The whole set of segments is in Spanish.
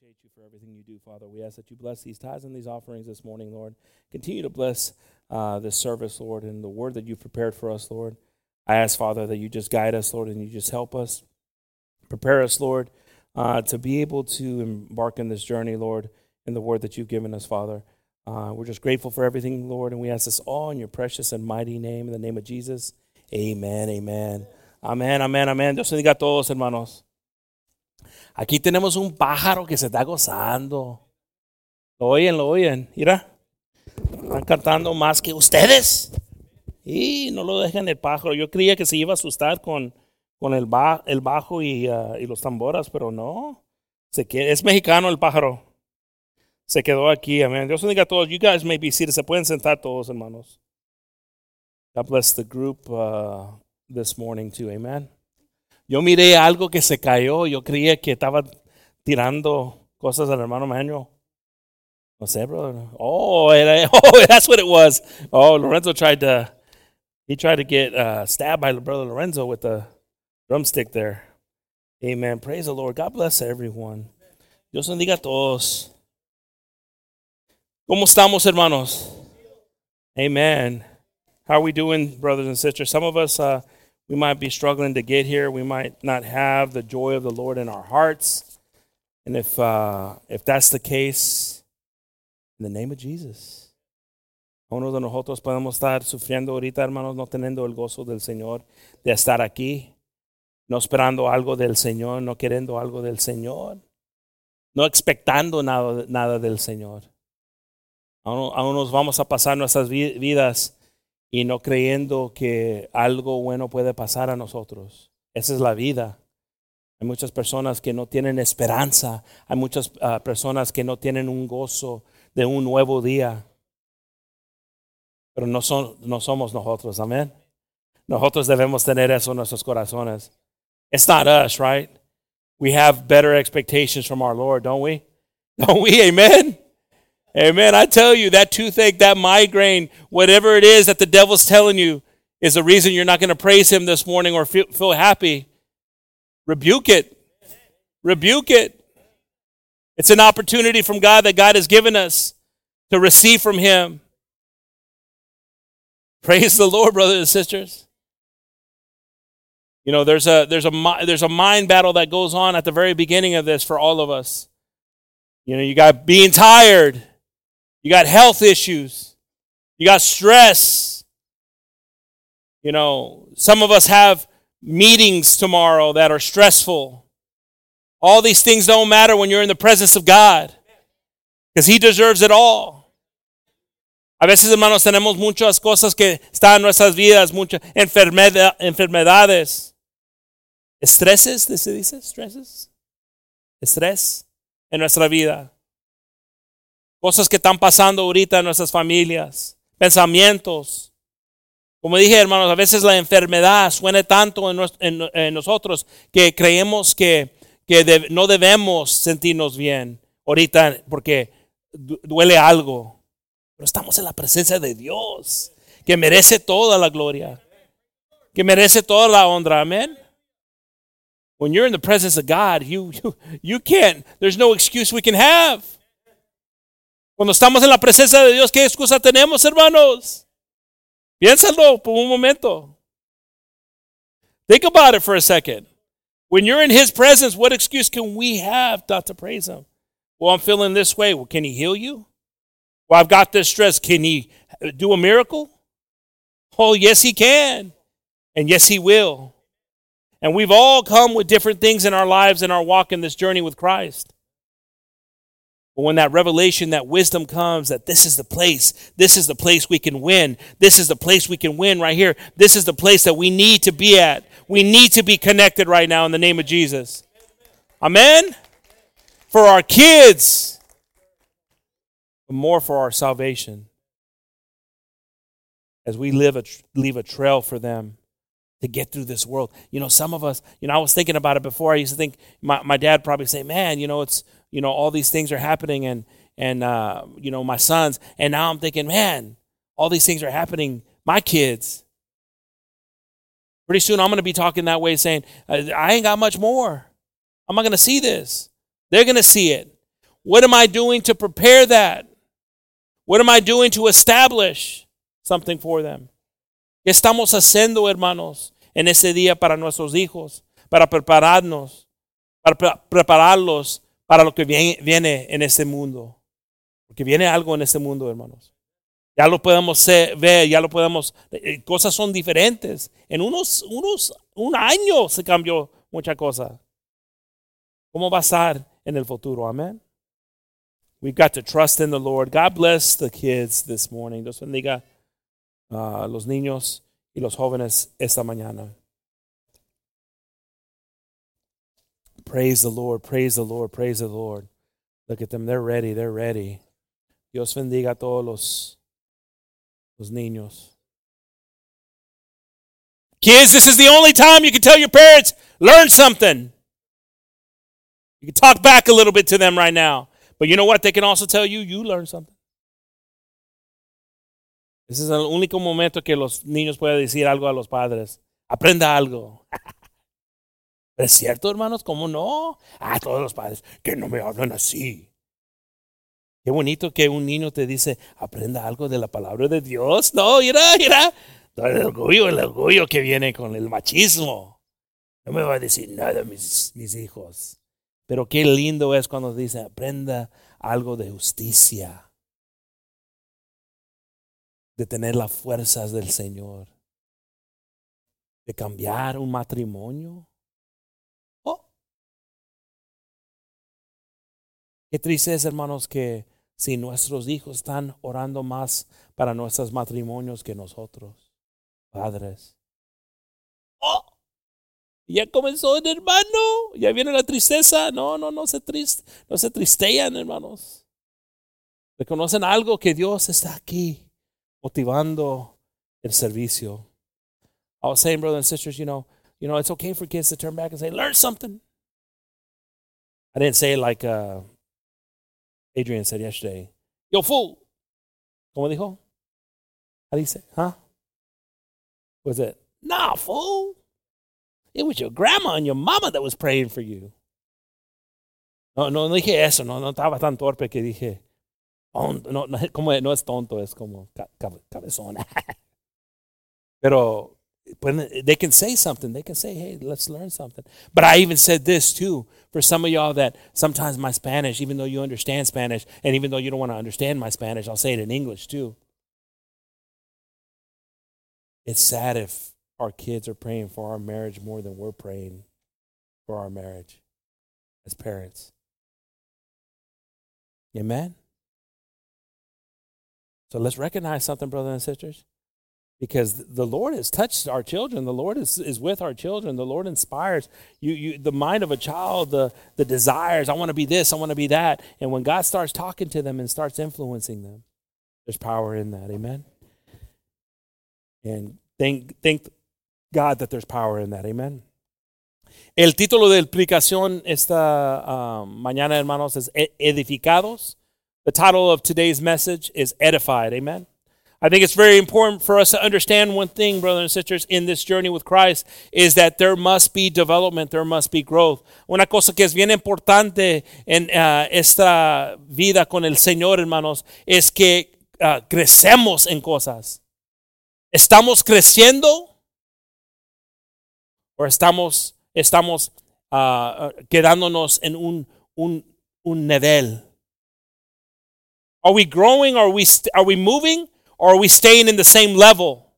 appreciate you for everything you do, Father. We ask that you bless these tithes and these offerings this morning, Lord. Continue to bless uh, this service, Lord, and the word that you've prepared for us, Lord. I ask, Father, that you just guide us, Lord, and you just help us. Prepare us, Lord, uh, to be able to embark in this journey, Lord, in the word that you've given us, Father. Uh, we're just grateful for everything, Lord, and we ask this all in your precious and mighty name, in the name of Jesus. Amen, amen. Amén, amén, amén. Dios bendiga a todos, hermanos. Aquí tenemos un pájaro que se está gozando. Lo oyen, lo oyen. Mira, están cantando más que ustedes. Y no lo dejen el pájaro. Yo creía que se iba a asustar con, con el, ba el bajo y, y, los tamboras, pero no. Es mexicano el pájaro. Se quedó aquí, amén. Dios bendiga a todos. You guys may be seated. Se pueden sentar todos, hermanos. God bless the group uh, this morning too, amen. Yo miré algo que se cayó. Yo creía que estaba tirando cosas al hermano Manuel. No sé, bro. Oh, oh, that's what it was. Oh, Lorenzo tried to, he tried to get uh, stabbed by brother Lorenzo with the drumstick there. Amen. Praise the Lord. God bless everyone. Dios bendiga a todos. ¿Cómo estamos, hermanos? Amen. How are we doing, brothers and sisters? Some of us, uh, we might be struggling to get here. We might not have the joy of the Lord in our hearts. And if, uh, if that's the case, in the name of Jesus. Uno de nosotros podemos estar sufriendo ahorita, hermanos, no teniendo el gozo del Señor, de estar aquí, no esperando algo del Señor, no queriendo algo del Señor, no expectando nada, nada del Señor. Aún, aún nos vamos a pasar nuestras vidas y no creyendo que algo bueno puede pasar a nosotros. Esa es la vida. Hay muchas personas que no tienen esperanza. Hay muchas uh, personas que no tienen un gozo de un nuevo día. Pero no, son, no somos nosotros, amén. Nosotros debemos tener eso en nuestros corazones. It's not us, right? We have better expectations from our Lord, don't we? Don't we? Amen. Amen. I tell you, that toothache, that migraine, whatever it is that the devil's telling you is the reason you're not going to praise him this morning or feel, feel happy. Rebuke it. Rebuke it. It's an opportunity from God that God has given us to receive from him. Praise the Lord, brothers and sisters. You know, there's a there's a there's a mind battle that goes on at the very beginning of this for all of us. You know, you got being tired. You got health issues. You got stress. You know, some of us have meetings tomorrow that are stressful. All these things don't matter when you're in the presence of God because He deserves it all. A veces, hermanos, tenemos muchas cosas que están en nuestras vidas, muchas enfermedad, enfermedades. Estreses, ¿se dice? Estreses. Estrés en nuestra vida. Cosas que están pasando ahorita en nuestras familias. Pensamientos. Como dije, hermanos, a veces la enfermedad suena tanto en, nosotros que creemos que, que no debemos sentirnos bien ahorita porque duele algo. Pero estamos en la presencia de Dios, que merece toda la gloria, que merece toda la honra. Amén. When you're in the presence of God, you, you, you can't, there's no excuse we can have. Cuando estamos en la presencia de Dios, ¿qué excusa tenemos, hermanos? Piénsalo por un momento. Think about it for a second. When you're in His presence, what excuse can we have not to praise Him? Well, I'm feeling this way. Well, can He heal you? Well, I've got this stress. Can He do a miracle? Oh, yes, He can. And yes, He will. And we've all come with different things in our lives and our walk in this journey with Christ. But when that revelation, that wisdom comes, that this is the place, this is the place we can win, this is the place we can win right here, this is the place that we need to be at. We need to be connected right now in the name of Jesus. Amen? For our kids, but more for our salvation. As we live a, leave a trail for them to get through this world. You know, some of us, you know, I was thinking about it before. I used to think my, my dad probably say, man, you know, it's, you know, all these things are happening and, and, uh, you know, my sons. And now I'm thinking, man, all these things are happening. My kids. Pretty soon I'm going to be talking that way saying, I ain't got much more. I'm not going to see this. They're going to see it. What am I doing to prepare that? What am I doing to establish something for them? ¿Qué estamos haciendo, hermanos, en ese día para nuestros hijos, para prepararnos, para pre prepararlos para lo que viene, en este mundo? Porque viene algo en este mundo, hermanos. Ya lo podemos ver, ya lo podemos, eh, cosas son diferentes. En unos, unos, un año se cambió mucha cosa. ¿Cómo va a estar en el futuro? Amén. We've got to trust in the Lord. God bless the kids this morning. Dios bendiga a los niños y los jóvenes esta mañana. Praise the Lord, praise the Lord, praise the Lord. Look at them, they're ready, they're ready. Dios bendiga a todos los, los niños. Kids, this is the only time you can tell your parents, learn something. You can talk back a little bit to them right now. But you know what? They can also tell you, you learn something. Ese es el único momento que los niños pueden decir algo a los padres. Aprenda algo. ¿Es cierto, hermanos? ¿Cómo no? Ah, todos los padres, que no me hablan así. Qué bonito que un niño te dice, aprenda algo de la palabra de Dios. No, mira, mira. El orgullo, el orgullo que viene con el machismo. No me va a decir nada mis, mis hijos. Pero qué lindo es cuando dice, aprenda algo de justicia. De tener las fuerzas del Señor. De cambiar un matrimonio. Qué triste es, hermanos, que si nuestros hijos están orando más para nuestros matrimonios que nosotros, padres. ¡Oh! Ya comenzó el hermano, ya viene la tristeza. No, no, no se triste, no se tristean, hermanos. Reconocen algo que Dios está aquí motivando el servicio. I was saying, brothers and sisters, you know, you know, it's okay for kids to turn back and say, learn something. I didn't say like uh, Adrian said yesterday. Yo, fool. ¿Cómo dijo? How do you say? Huh? Was it? Nah, fool. It was your grandma and your mama that was praying for you. No, no, no dije eso, no, no estaba tan torpe que dije, oh, no, no, como, no es tonto, es como cabezón. Pero they can say something. They can say, hey, let's learn something. But I even said this too for some of y'all that sometimes my Spanish, even though you understand Spanish, and even though you don't want to understand my Spanish, I'll say it in English too. It's sad if our kids are praying for our marriage more than we're praying for our marriage as parents. Amen? So let's recognize something, brothers and sisters, because the Lord has touched our children. The Lord is, is with our children. The Lord inspires you, you the mind of a child, the, the desires. I want to be this, I want to be that. And when God starts talking to them and starts influencing them, there's power in that. Amen? And thank, thank God that there's power in that. Amen. El título de explicación esta uh, mañana, hermanos, es Edificados. The title of today's message is Edified. Amen. I think it's very important for us to understand one thing, brothers and sisters, in this journey with Christ, is that there must be development, there must be growth. Una cosa que es bien importante en uh, esta vida con el Señor, hermanos, es que uh, crecemos en cosas. Estamos creciendo o estamos, estamos uh, quedándonos en un, un, un nivel? Are we growing? Are we, are we moving? Or are we staying in the same level?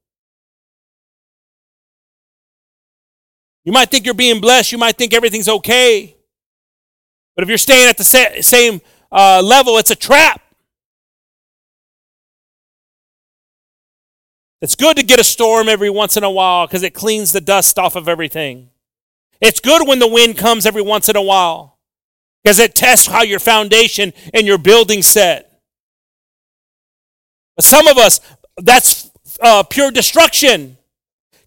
You might think you're being blessed. You might think everything's okay. But if you're staying at the same uh, level, it's a trap. It's good to get a storm every once in a while because it cleans the dust off of everything. It's good when the wind comes every once in a while because it tests how your foundation and your building set. Some of us, that's uh, pure destruction.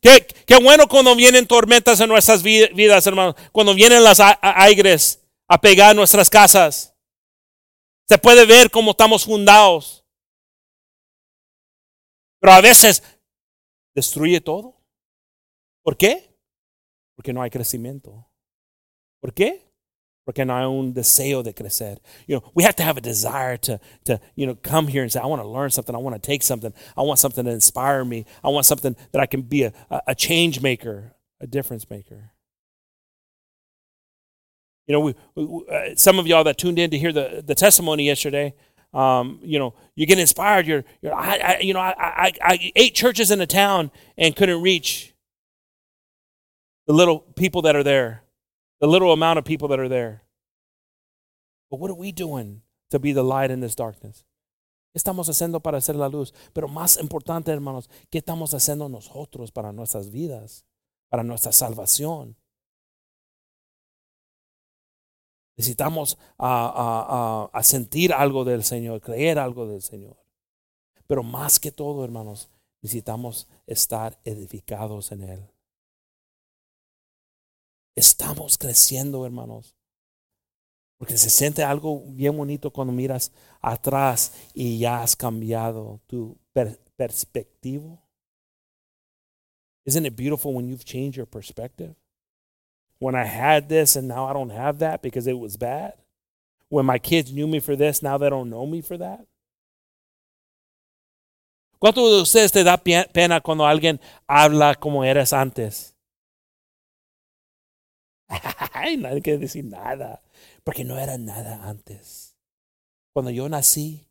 Qué, bueno cuando vienen tormentas en nuestras vidas, hermanos. Cuando vienen las aires a pegar nuestras casas. Se puede ver cómo estamos fundados. Pero a veces destruye todo. ¿Por qué? Porque no hay crecimiento. ¿Por qué? Porque no hay un deseo de crecer. You know, we have to have a desire to, to you know, come here and say, I want to learn something. I want to take something. I want something to inspire me. I want something that I can be a, a change maker, a difference maker. You know, we, we, uh, some of y'all that tuned in to hear the, the testimony yesterday, um, you know, you get inspired. You're, you're I, I, you know, I, I, I eight churches in a town and couldn't reach the little people that are there, the little amount of people that are there. But what are we doing to be the light in this darkness? ¿Qué estamos haciendo para hacer la luz? Pero más importante, hermanos, ¿qué estamos haciendo nosotros para nuestras vidas, para nuestra salvación? Necesitamos a, a, a, sentir algo del Señor, creer algo del Señor. Pero más que todo, hermanos, necesitamos estar edificados en Él. Estamos creciendo, hermanos. Porque se siente algo bien bonito cuando miras atrás y ya has cambiado tu per perspectiva. Isn't it beautiful when you've changed your perspective? when I had this and now I don't have that because it was bad. When my kids knew me for this, now they don't know me for that. ¿Cuánto de ustedes te da pena cuando alguien habla como eres antes? Ay, nadie quiere decir nada, porque no era nada antes. Cuando yo nací,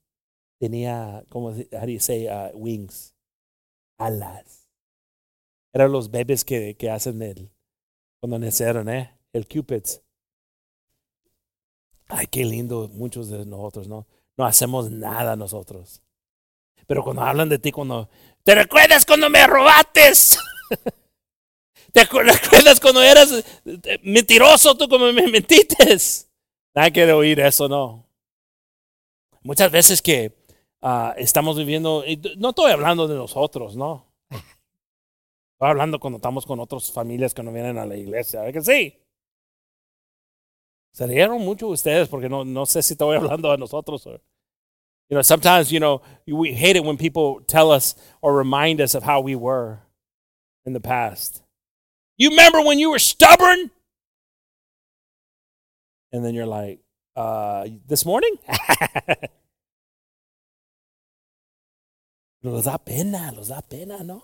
tenía, como, say, uh, wings, alas. Eran los bebés que, que hacen el, cuando nacieron, ¿eh? El Cupids. Ay, qué lindo, muchos de nosotros, ¿no? No hacemos nada nosotros. Pero cuando hablan de ti, cuando... ¿Te recuerdas cuando me robates? ¿Te recuerdas cuando eras eh, mentiroso tú como me mentiste? Nadie quiere oír eso, ¿no? Muchas veces que uh, estamos viviendo, no estoy hablando de nosotros, ¿no? Estoy hablando cuando estamos con otras familias que no vienen a la iglesia. ¿verdad que sí? Se rieron mucho ustedes porque no, no sé si estoy hablando a nosotros. Or, you know, sometimes, you know, we hate it when people tell us or remind us of how we were in the past. You remember when you were stubborn? And then you're like, uh, this morning? los da pena, los da pena, ¿no?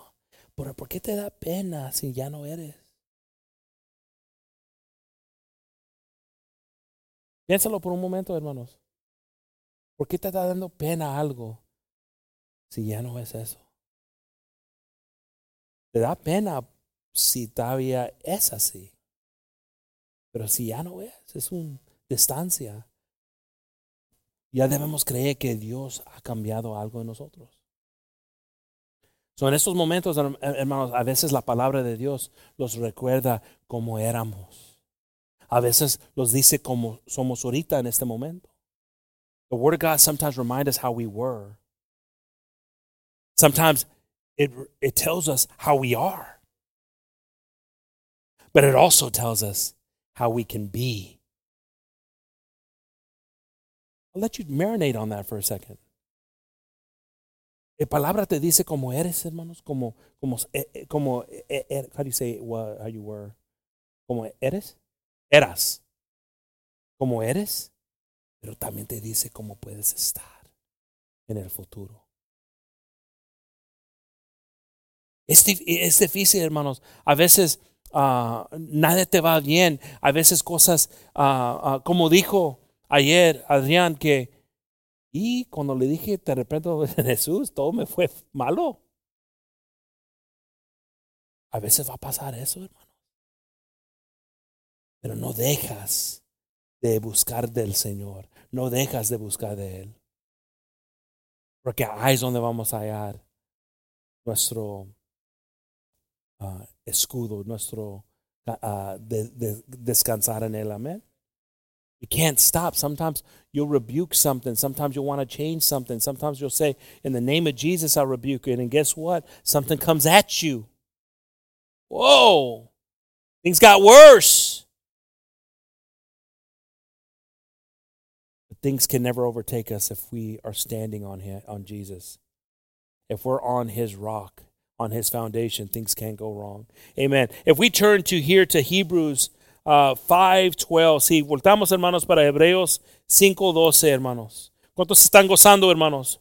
Pero ¿por qué te da pena si ya no eres? Piénsalo por un momento, hermanos. ¿Por qué te está dando pena algo si ya no es eso? Te da pena si todavía es así. Pero si ya no es, es una distancia. Ya debemos creer que Dios ha cambiado algo en nosotros. So, en estos momentos, hermanos, a veces la palabra de Dios los recuerda como éramos. A veces los dice como somos ahorita en este momento. The Word of God sometimes reminds us how we were. Sometimes it tells us how we are. But it also tells us how we can be. I'll let you marinate on that for a second. La palabra te dice cómo eres, hermanos, como, como, eh, eh, como, eh, how do you say what, how you were? Como eres, eras, como eres, pero también te dice cómo puedes estar en el futuro. Es, es difícil, hermanos. A veces uh, nada te va bien. A veces cosas, uh, uh, como dijo ayer Adrián, que y cuando le dije, te repito, Jesús, todo me fue malo. A veces va a pasar eso, hermano. Pero no dejas de buscar del Señor. No dejas de buscar de Él. Porque ahí es donde vamos a hallar nuestro escudo, nuestro uh, de, de, descansar en Él. Amén. You can't stop. Sometimes you'll rebuke something. Sometimes you'll want to change something. Sometimes you'll say, In the name of Jesus, I rebuke it. And guess what? Something comes at you. Whoa. Things got worse. But things can never overtake us if we are standing on, him, on Jesus. If we're on his rock, on his foundation, things can't go wrong. Amen. If we turn to here to Hebrews uh, 5.12. Sí, voltamos, hermanos, para Hebreos 5.12, hermanos. ¿Cuántos están gozando, hermanos?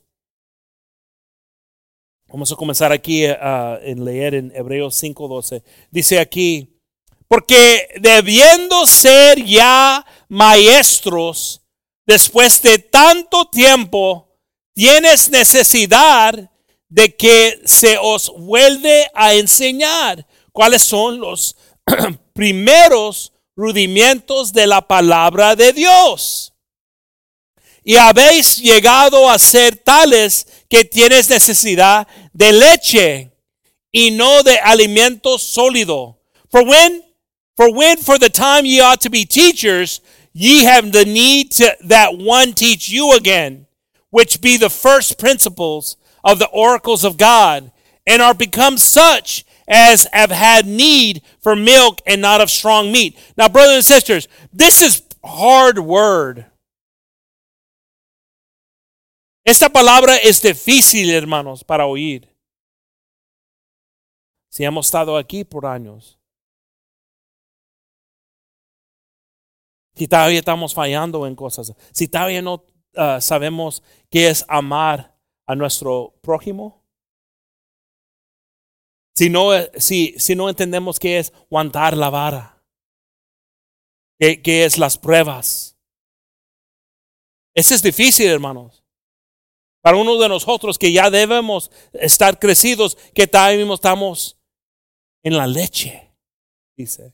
Vamos a comenzar aquí uh, en leer en Hebreos 5.12. Dice aquí, porque debiendo ser ya maestros, después de tanto tiempo, tienes necesidad de que se os vuelve a enseñar cuáles son los primeros rudimentos de la palabra de Dios. Y habéis llegado a ser tales que tienes necesidad de leche y no de alimento sólido. For when, for when for the time ye ought to be teachers, ye have the need to, that one teach you again, which be the first principles of the oracles of God, and are become such as have had need for milk and not of strong meat. Now, brothers and sisters, this is hard word. Esta palabra es difícil, hermanos, para oír. Si hemos estado aquí por años. Si todavía estamos fallando en cosas. Si todavía no uh, sabemos qué es amar a nuestro prójimo. Si no, si, si no entendemos qué es aguantar la vara. Qué, es las pruebas. Eso es difícil, hermanos. Para uno de nosotros que ya debemos estar crecidos, que también estamos en la leche, dice.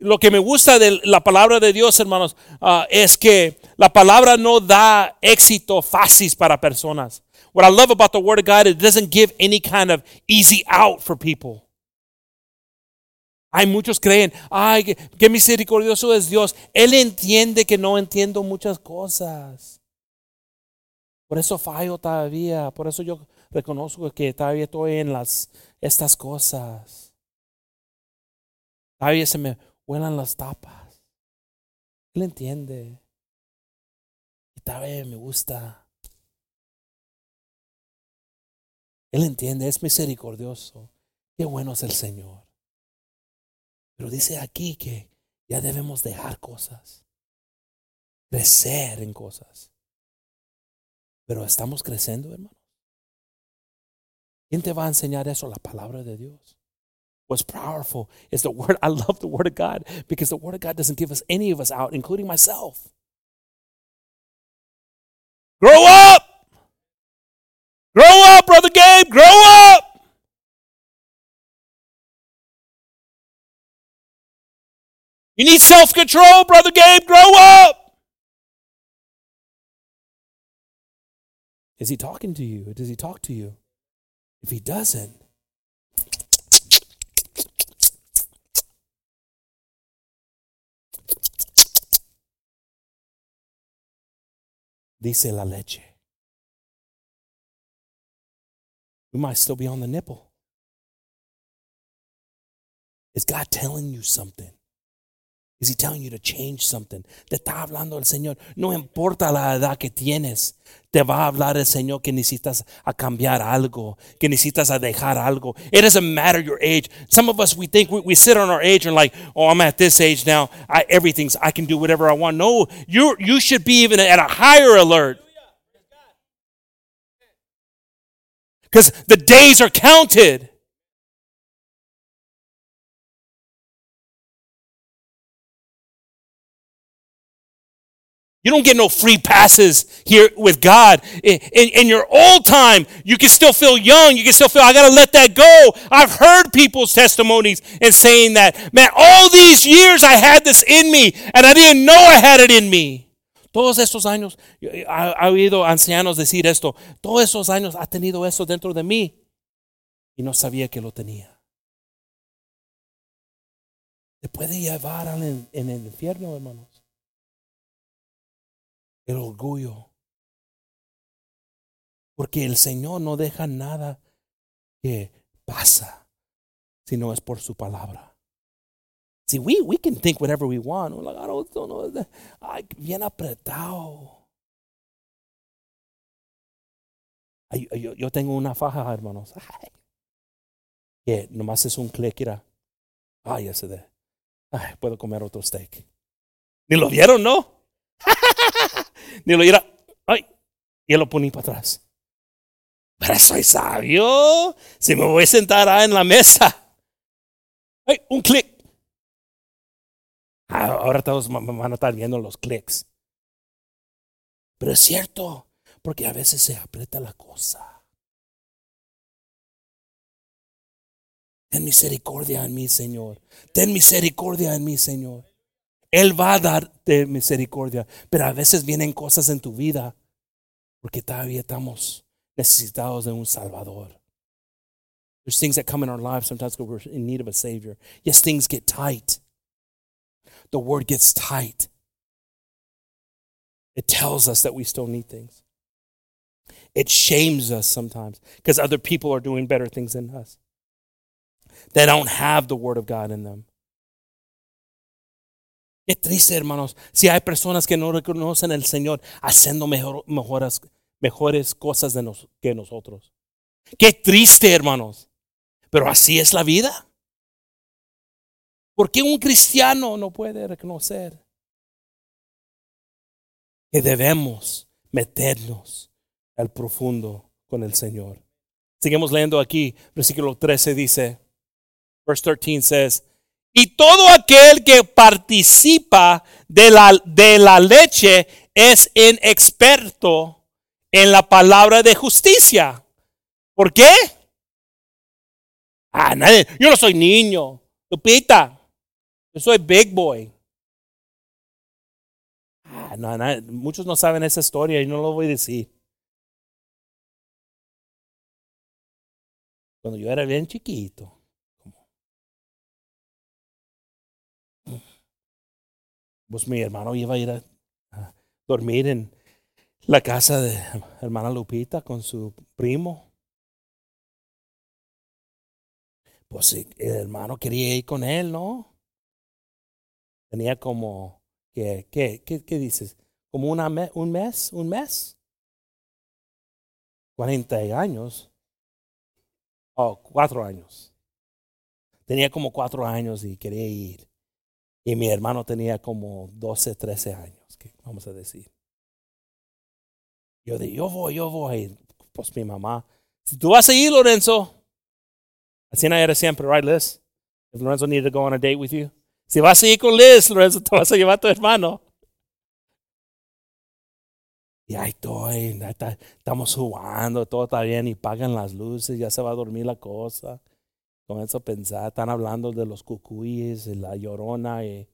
Lo que me gusta de la palabra de Dios, hermanos, uh, es que la palabra no da éxito fácil para personas. What I love about the Word of God, it doesn't give any kind of easy out for people. Hay muchos creen, ay, qué, misericordioso es Dios. Él entiende que no entiendo muchas cosas. Por eso fallo todavía. Por eso yo reconozco que todavía estoy en las, estas cosas. Todavía se me vuelan las tapas. Él entiende. Me gusta. Él entiende, es misericordioso. Qué bueno es el Señor. Pero dice aquí que ya debemos dejar cosas, crecer en cosas. Pero estamos creciendo, hermanos. ¿Quién te va a enseñar eso? La palabra de Dios. What's powerful is the word. I love the word of God because the word of God doesn't give us any of us out, including myself. Grow up! Grow up, Brother Gabe! Grow up! You need self control, Brother Gabe. Grow up! Is he talking to you? Does he talk to you? If he doesn't, dice la leche. We might still be on the nipple. Is God telling you something? Is he telling you to change something? Te está hablando el Señor. No importa la edad que tienes. Te va a hablar el Señor que necesitas a cambiar algo, que necesitas a dejar algo. It doesn't matter your age. Some of us, we think we, we sit on our age and like, oh, I'm at this age now. I, everything's, I can do whatever I want. No, you you should be even at a higher alert. Because the days are counted. You don't get no free passes here with God. In, in, your old time, you can still feel young. You can still feel, I got to let that go. I've heard people's testimonies and saying that, man, all these years I had this in me and I didn't know I had it in me. Todos estos años, ha, oído ancianos decir esto, todos esos años ha tenido eso dentro de mí y no sabía que lo tenía. Te puede llevar al, en el infierno, hermanos el orgullo. Porque el Señor no deja nada que pasa si no es por su palabra. See, we, we can think whatever we want. We're like, I don't, don't know. Ay, bien apretado. Ay, yo, yo, tengo una faja, hermanos. Ay, que nomás es un clic, era. Ay, ese de. Ay, puedo comer otro steak. Ni lo vieron, ¿no? Ni lo viera. Ay, y lo poní para atrás. Pero soy sabio. Si me voy a sentar ahí en la mesa. Ay, un clic. Ah, ahora todos van a estar viendo los clics. Pero es cierto, porque a veces se aprieta la cosa. Ten misericordia en mí, Señor. Ten misericordia en mí, Señor. Él va a darte misericordia, pero a veces vienen cosas en tu vida porque todavía estamos necesitados de un Salvador. There's things that come in our lives sometimes because we're in need of a Savior. Yes, things get tight. The word gets tight. It tells us that we still need things. It shames us sometimes because other people are doing better things than us. They don't have the word of God in them. Qué triste, hermanos, si hay personas que no reconocen al Señor haciendo mejor, mejoras, mejores cosas de nos, que nosotros. Qué triste, hermanos. Pero así es la vida. ¿Por qué un cristiano no puede reconocer que debemos meternos al profundo con el Señor? Seguimos leyendo aquí, versículo 13 dice, verse 13 says, y todo aquel que participa de la, de la leche es inexperto en la palabra de justicia. ¿Por qué? Ah, nadie, yo no soy niño. Lupita, yo soy big boy. Ah, no, muchos no saben esa historia y no lo voy a decir. Cuando yo era bien chiquito, pues mi hermano iba a ir a, dormir en la casa de hermana Lupita con su primo. Pues el hermano quería ir con él, ¿no? Tenía como, ¿qué, qué, dices? Como una un mes, un mes. 40 años. Oh, cuatro años. Tenía como cuatro años y quería ir. Y mi hermano tenía como 12, 13 años, vamos a decir. Yo dije, yo voy, yo voy. Pues mi mamá, si tú vas a ir, Lorenzo, así no era siempre, right, Liz? If Lorenzo needed to go on a date with you. Si vas a ir con Liz, Lorenzo, te vas a llevar a tu hermano. Y ahí estoy, estamos jugando, todo está bien y pagan las luces, ya se va a dormir la cosa comienzo a pensar, están hablando de los cucuyes, de la llorona. Y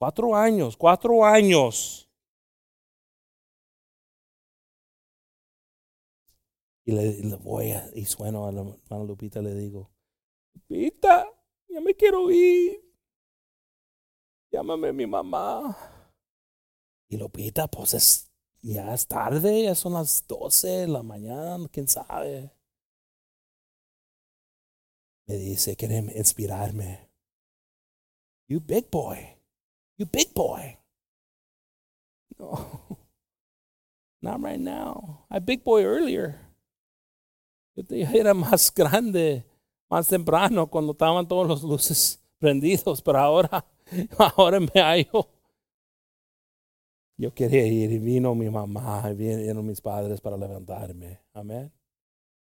cuatro años, cuatro años. Y le, voy a, y sueno a la hermana Lupita, le digo, Lupita, ya me quiero ir. Llámame mi mamá. Y Lupita, pues es, ya es tarde, ya son las doce de la mañana, quién sabe me dice, quiere inspirarme. You big boy. You big boy. No, not right now. I big boy earlier. Yo era más grande, más temprano, cuando estaban todos los luces prendidos, pero ahora, ahora me hallo. Yo quería ir y vino mi mamá, y vinieron mis padres para levantarme. Amén.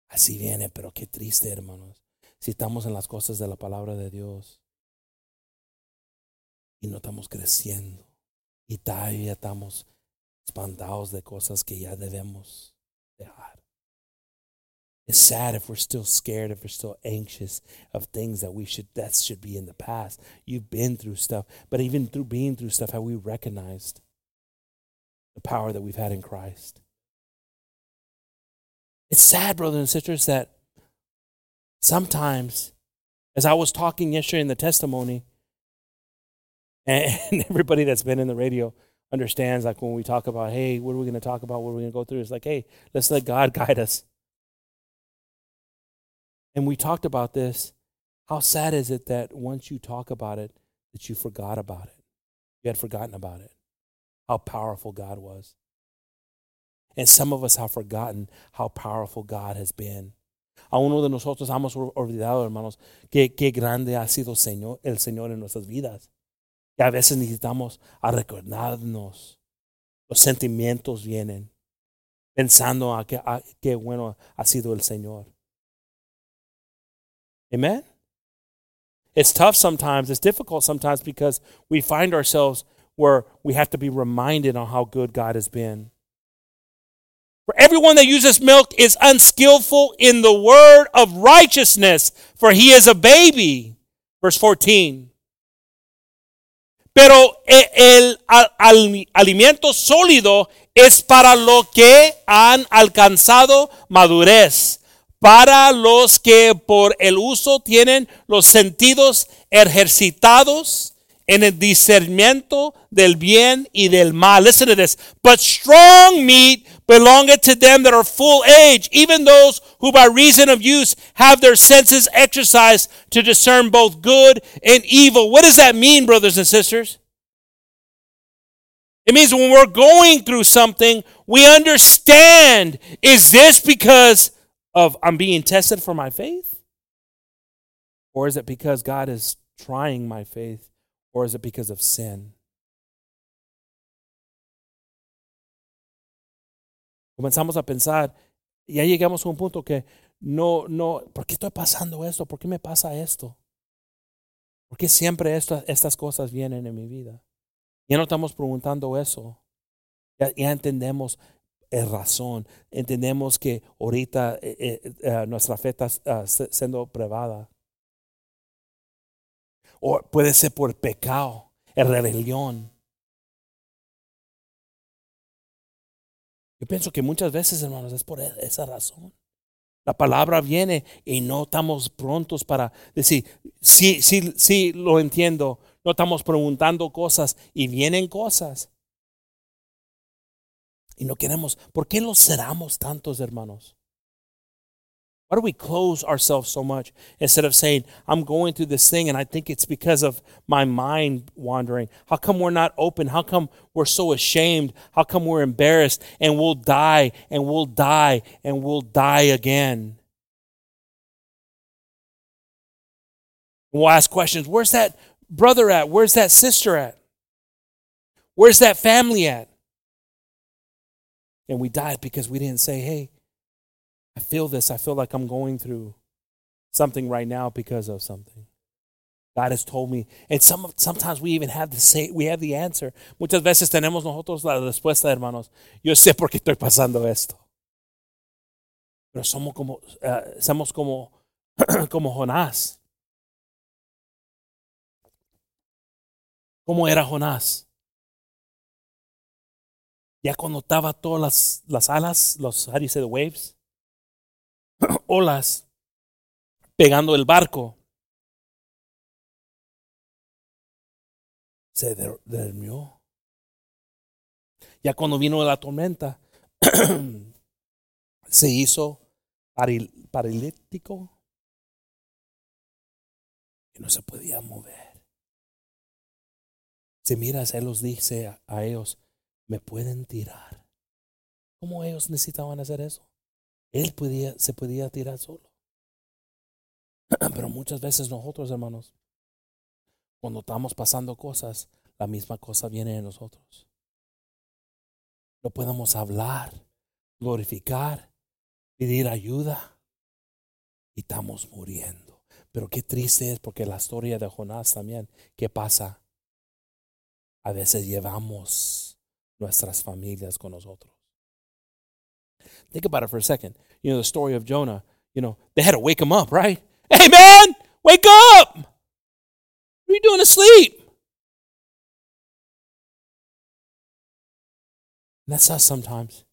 Así viene, pero qué triste, hermanos si estamos en las cosas de la palabra de Dios y no estamos creciendo y todavía estamos espantados de cosas que ya debemos dejar. It's sad if we're still scared, if we're still anxious of things that we should that should be in the past. You've been through stuff, but even through being through stuff, have we recognized the power that we've had in Christ? It's sad, brothers and sisters, that Sometimes, as I was talking yesterday in the testimony, and everybody that's been in the radio understands like when we talk about, hey, what are we going to talk about? What are we going to go through? It's like, hey, let's let God guide us. And we talked about this. How sad is it that once you talk about it, that you forgot about it? You had forgotten about it. How powerful God was. And some of us have forgotten how powerful God has been A uno de nosotros hemos olvidado, hermanos, que, qué grande ha sido Señor, el Señor en nuestras vidas. Y a veces necesitamos a recordarnos. Los sentimientos vienen pensando a qué bueno ha sido el Señor. Amen? It's tough sometimes. It's difficult sometimes because we find ourselves where we have to be reminded on how good God has been. For everyone that uses milk is unskillful in the word of righteousness, for he is a baby. Verse 14. Pero el, el alimento sólido es para lo que han alcanzado madurez, para los que por el uso tienen los sentidos ejercitados en el discernimiento del bien y del mal. Listen to this. But strong meat belongeth to them that are full age, even those who by reason of use have their senses exercised to discern both good and evil. What does that mean, brothers and sisters? It means when we're going through something, we understand is this because of I'm being tested for my faith? Or is it because God is trying my faith? Or is it because of sin? Comenzamos a pensar, y ya llegamos a un punto que no, no, ¿por qué estoy pasando esto? ¿Por qué me pasa esto? ¿Por qué siempre esto, estas cosas vienen en mi vida? Ya no estamos preguntando eso. Ya, ya entendemos el razón. Entendemos que ahorita eh, eh, eh, nuestra fe está uh, siendo probada. O puede ser por pecado, rebelión. Yo pienso que muchas veces, hermanos, es por e-, esa razón. La palabra viene y no estamos prontos para decir, sí, sí, sí, lo entiendo. No estamos preguntando cosas y vienen cosas. Y no queremos, ¿por qué los cerramos tantos, hermanos? Why do we close ourselves so much instead of saying, I'm going through this thing and I think it's because of my mind wandering? How come we're not open? How come we're so ashamed? How come we're embarrassed and we'll die and we'll die and we'll die again? We'll ask questions Where's that brother at? Where's that sister at? Where's that family at? And we died because we didn't say, Hey, I feel this. I feel like I'm going through something right now because of something. God has told me. And some, sometimes we even have the say, we have the answer. Muchas veces tenemos nosotros la respuesta, hermanos. Yo sé por qué estoy pasando esto. Pero somos como, uh, somos como, como Jonás. ¿Cómo era Jonás? Ya cuando estaba todas las, las alas, los, how do you say the waves? olas pegando el barco. Se durmió. Ya cuando vino la tormenta, se hizo paralítico y no se podía mover. Si miras, Él los dice a ellos, me pueden tirar. ¿Cómo ellos necesitaban hacer eso? Él podía, se podía tirar solo. Pero muchas veces nosotros, hermanos, cuando estamos pasando cosas, la misma cosa viene en nosotros. No podemos hablar, glorificar, pedir ayuda y estamos muriendo. Pero qué triste es porque la historia de Jonás también, ¿qué pasa? A veces llevamos nuestras familias con nosotros. Think about it for a second. You know, the story of Jonah, you know, they had to wake him up, right? Hey, man, wake up! What are you doing asleep? And that's us sometimes.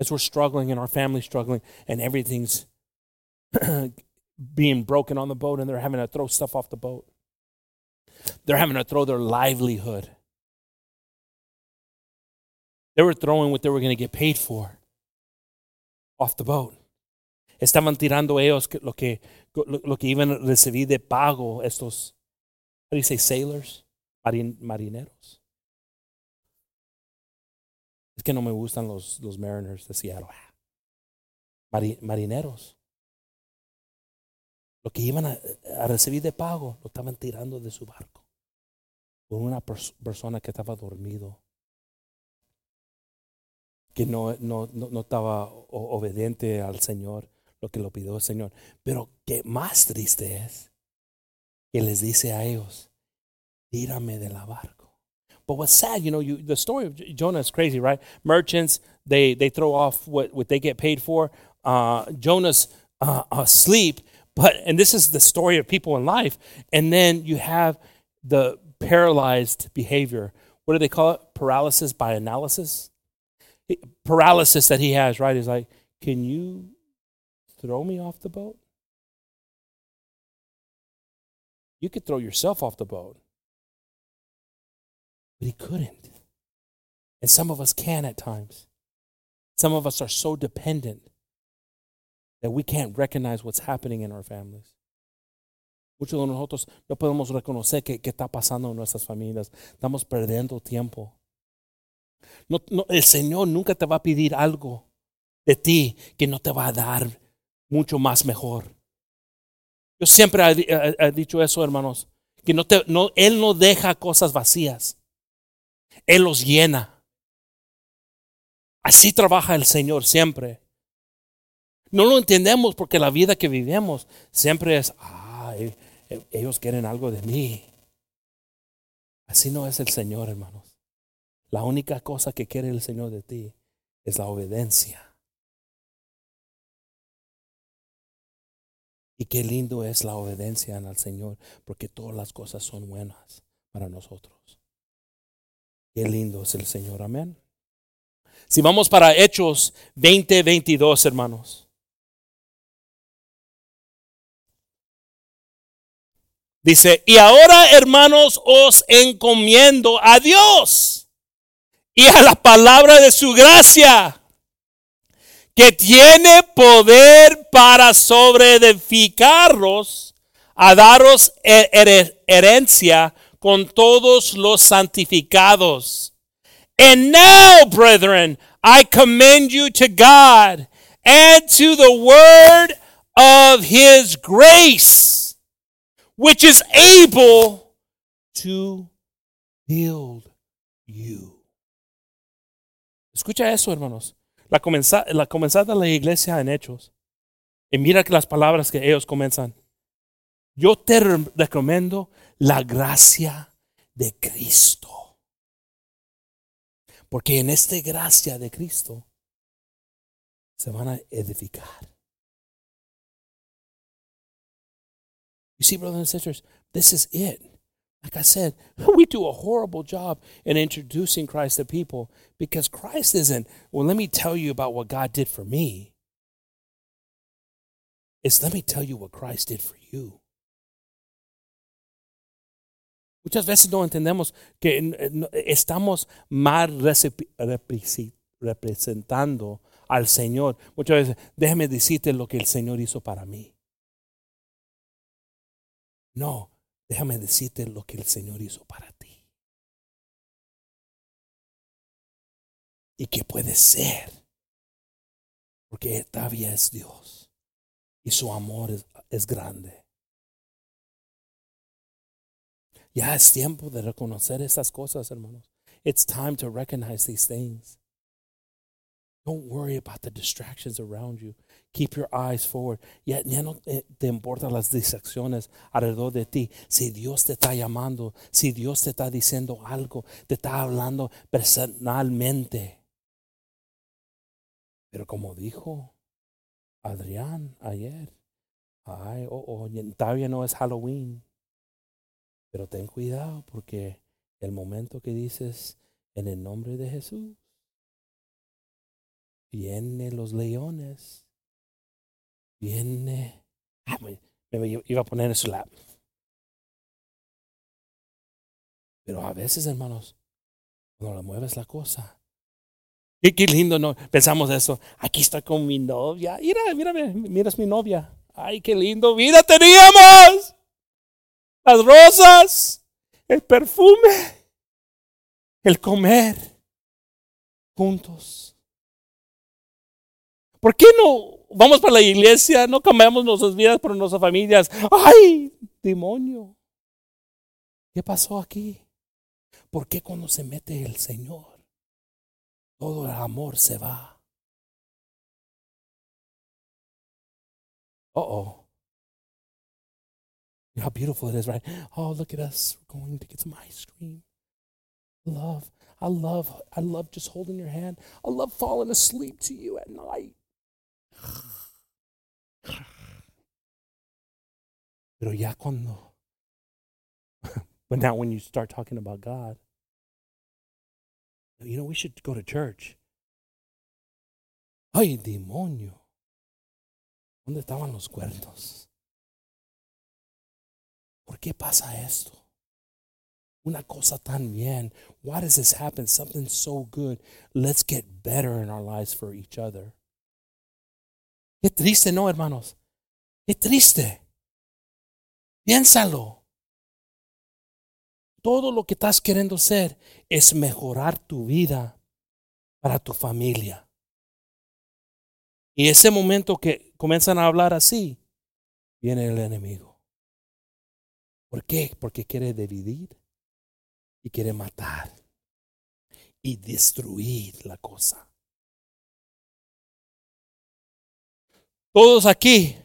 As we're struggling and our family's struggling and everything's being broken on the boat and they're having to throw stuff off the boat. They're having to throw their livelihood. They were throwing what they were going to get paid for off the boat. Estaban tirando ellos lo que, lo, que iban a recibir de pago estos, you say, sailors, Marin, marineros. Es que no me gustan los, los mariners de Seattle. Mari, marineros. lo que iban a, recibir de pago, lo estaban tirando de su barco por una pers- persona que estaba dormido, que no, no, no, estaba obediente al Señor, lo que lo pidió el Señor. Pero que más triste es que les dice a ellos, tírame de la barco. But what's sad, you know, you, the story of Jonah is crazy, right? Merchants, they, they throw off what, what they get paid for. Uh, Jonah's uh, asleep, but, and this is the story of people in life. And then you have the paralyzed behavior. What do they call it? Paralysis by analysis? Paralysis that he has, right? He's like, can you throw me off the boat? You could throw yourself off the boat. But he couldn't. And some of us can at times. Some of us are so dependent that we can't recognize what's happening in our families. Muchos de nosotros no podemos reconocer qué, qué está pasando en nuestras familias. Estamos perdiendo tiempo. No, el Señor nunca te va a pedir algo de ti que no te va a dar mucho más mejor. Yo siempre he dicho eso, hermanos, que no te, no, Él no deja cosas vacías. Él los llena. Así trabaja el Señor siempre. No lo entendemos porque la vida que vivimos siempre es, ah, e- e- ellos quieren algo de mí. Así no es el Señor, hermanos. La única cosa que quiere el Señor de ti es la obediencia. Y qué lindo es la obediencia al Señor, porque todas las cosas son buenas para nosotros. Qué lindo es el Señor, amén. Si vamos para Hechos 20, 22, hermanos. Dice, y ahora, hermanos, os encomiendo a Dios y a la palabra de su gracia, que tiene poder para sobreedificaros, a daros her- herencia con todos los santificados. And now, brethren, I commend you to God and to the word of his grace, which is able to build you. Escucha eso, hermanos. La, comenza- la comenzada la iglesia en Hechos. Y mira que las palabras que ellos comienzan. Yo te re- recomiendo la gracia de Cristo. Porque en esta gracia de Cristo se van a edificar. You see, brothers and sisters, this is it. Like I said, we do a horrible job in introducing Christ to people because Christ isn't, well, let me tell you about what God did for me. It's let me tell you what Christ did for you. Muchas veces no entendemos que estamos mal representando al Señor. Muchas veces, déjame decirte lo que el Señor hizo para mí. No, déjame decirte lo que el Señor hizo para ti. Y que puede ser. Porque todavía es Dios. Y su amor es, grande. Ya es tiempo de reconocer estas cosas, hermanos. It's time to recognize these things. Don't worry about the distractions around you. Keep your eyes forward. Ya, ya no te, importan las distracciones alrededor de ti. Si Dios te está llamando, si Dios te está diciendo algo, te está hablando personalmente. Pero como dijo Adrián ayer, ay, oh, oh, todavía no es Halloween. Pero ten cuidado porque el momento que dices en el nombre de Jesús, vienen los leones, viene... Ah, me, iba a poner en su lap. Pero a veces, hermanos, cuando le mueves la cosa, qué, qué lindo, ¿no? Pensamos eso. Aquí estoy con mi novia. Mira, mírame, mira, es mi novia. Ay, qué lindo vida teníamos. Las rosas, el perfume, el comer juntos. ¿Por qué no vamos para la iglesia? No cambiamos nuestras vidas por nuestras familias. ¡Ay, demonio! ¿Qué pasó aquí? ¿Por qué cuando se mete el Señor, todo el amor se va? Uh oh. How beautiful it is, right? Oh, look at us. We're going to get some ice cream. Love. I love I love just holding your hand. I love falling asleep to you at night. Pero ya cuando but now when you start talking about God, you know, we should go to church. Ay, demonio. ¿Dónde estaban los cuernos? ¿Por qué pasa esto? Una cosa tan bien. Why does this happen? Something so good. Let's get better in our lives for each other. Qué triste, ¿no, hermanos? Qué triste. Piénsalo. Todo lo que estás queriendo hacer es mejorar tu vida para tu familia. Y ese momento que comienzan a hablar así, viene el enemigo. ¿Por qué? Porque quiere dividir y quiere matar y destruir la cosa. Todos aquí